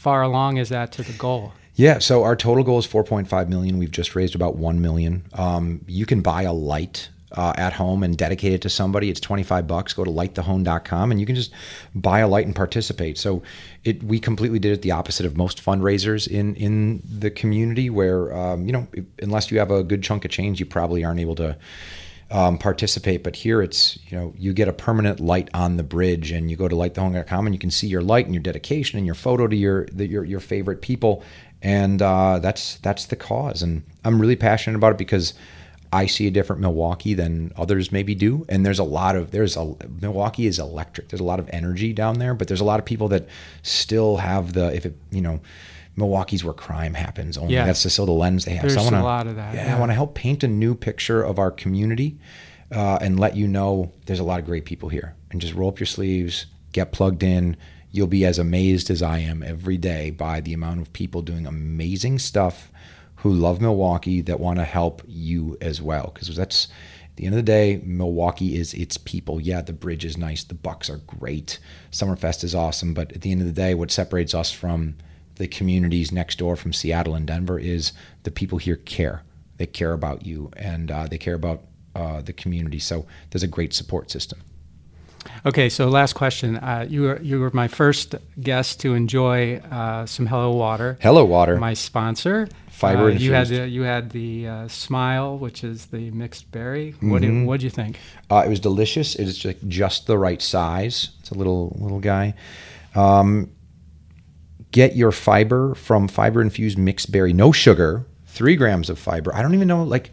far along is that to the goal? Yeah, so our total goal is 4.5 million. We've just raised about 1 million. Um, you can buy a light uh, at home and dedicate it to somebody. It's 25 bucks. Go to lightthehoan.com and you can just buy a light and participate. So it we completely did it the opposite of most fundraisers in in the community where um, you know, unless you have a good chunk of change, you probably aren't able to um, participate. But here it's, you know, you get a permanent light on the bridge and you go to lightthehoan.com and you can see your light and your dedication and your photo to your, the, your, your favorite people. And uh, that's, that's the cause. And I'm really passionate about it because I see a different Milwaukee than others maybe do. And there's a lot of, there's a, Milwaukee is electric. There's a lot of energy down there, but there's a lot of people that still have the, if it, you know, Milwaukee's where crime happens. Only Yeah. that's still the lens they have. There's so I a wanna, lot of that, Yeah, yeah. I want to help paint a new picture of our community uh, and let you know there's a lot of great people here. And just roll up your sleeves, get plugged in. You'll be as amazed as I am every day by the amount of people doing amazing stuff who love Milwaukee that want to help you as well. Because that's at the end of the day, Milwaukee is its people. Yeah, the bridge is nice, the Bucks are great, Summerfest is awesome, but at the end of the day, what separates us from the communities next door from Seattle and Denver is the people here care. They care about you and uh, they care about uh, the community. So there's a great support system. Okay, so last question. Uh, you were you were my first guest to enjoy uh, some Hello Water. Hello, water. my sponsor. Fiber Uh, you had the you had the uh, Smile, which is the mixed berry. What Mm-hmm. did what did you think? Uh, it was delicious. It is just, just the right size. It's a little little guy. Um, get your fiber from fiber infused mixed berry, no sugar, three grams of fiber. I don't even know like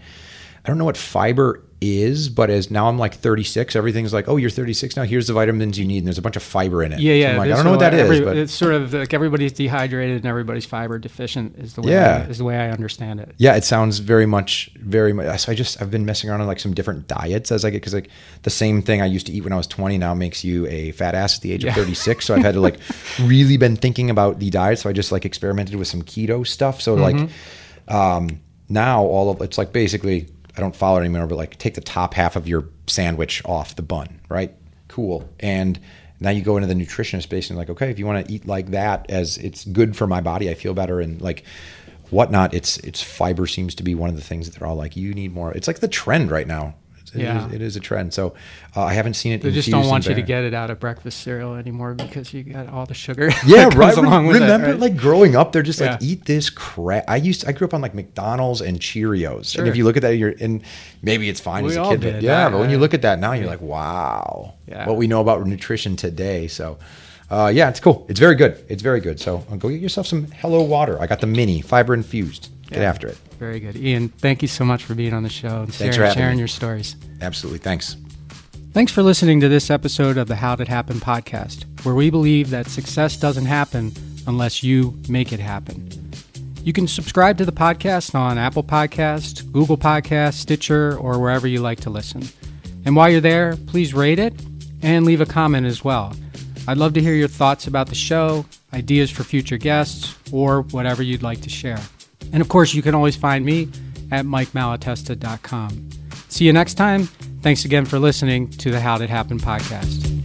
I don't know what fiber is, but as now I'm like 36, everything's like, oh, you're 36 now. Here's the vitamins you need, and there's a bunch of fiber in it. Yeah, So yeah. I'm like, I don't know what so that is, every- but it's sort of like everybody's dehydrated and everybody's fiber deficient is the way Yeah. I, is the way I understand it. yeah, it sounds very much, very much. So I just I've been messing around on like some different diets as I get because like the same thing I used to eat when I was 20 now makes you a fat ass at the age Yeah. of 36. So I've had to like really been thinking about the diet. So I just like experimented with some keto stuff. So like Mm-hmm. um, now all of it's like basically I don't follow it anymore, but like take the top half of your sandwich off the bun, right? Cool. And now you go into the nutritionist space and like, okay, if you want to eat like that as it's good for my body, I feel better and like whatnot. It's it's fiber seems to be one of the things that they're all like, you need more. It's like the trend right now. It Yeah. is, it is a trend. So uh, I haven't seen it. They just don't want you to get it out of breakfast cereal anymore because you got all the sugar. Yeah, that right. comes along with it, Remember, right? like growing up, they're just like, eat this crap. I used, I grew up on like McDonald's and Cheerios, Sure. and if you look at that, you're, and maybe it's fine We as a kid, but yeah. I- but when you look at that now, you're like, wow, Yeah. what we know about nutrition today. So, uh, yeah, it's cool. It's very good. It's very good. So uh, go get yourself some Hello Water. I got the mini fiber infused. Get Yeah. after it. Very good, Ian. Thank you so much for being on the show and sharing, sharing your stories. Absolutely. Thanks. Thanks for listening to this episode of the How Did Happen podcast, where we believe that success doesn't happen unless you make it happen. You can subscribe to the podcast on Apple Podcast, Google Podcast, Stitcher, or wherever you like to listen. And while you're there, please rate it and leave a comment as well. I'd love to hear your thoughts about the show, ideas for future guests, or whatever you'd like to share. And of course, you can always find me at mikemalatesta.com. See you next time. Thanks again for listening to the How Did Happen podcast.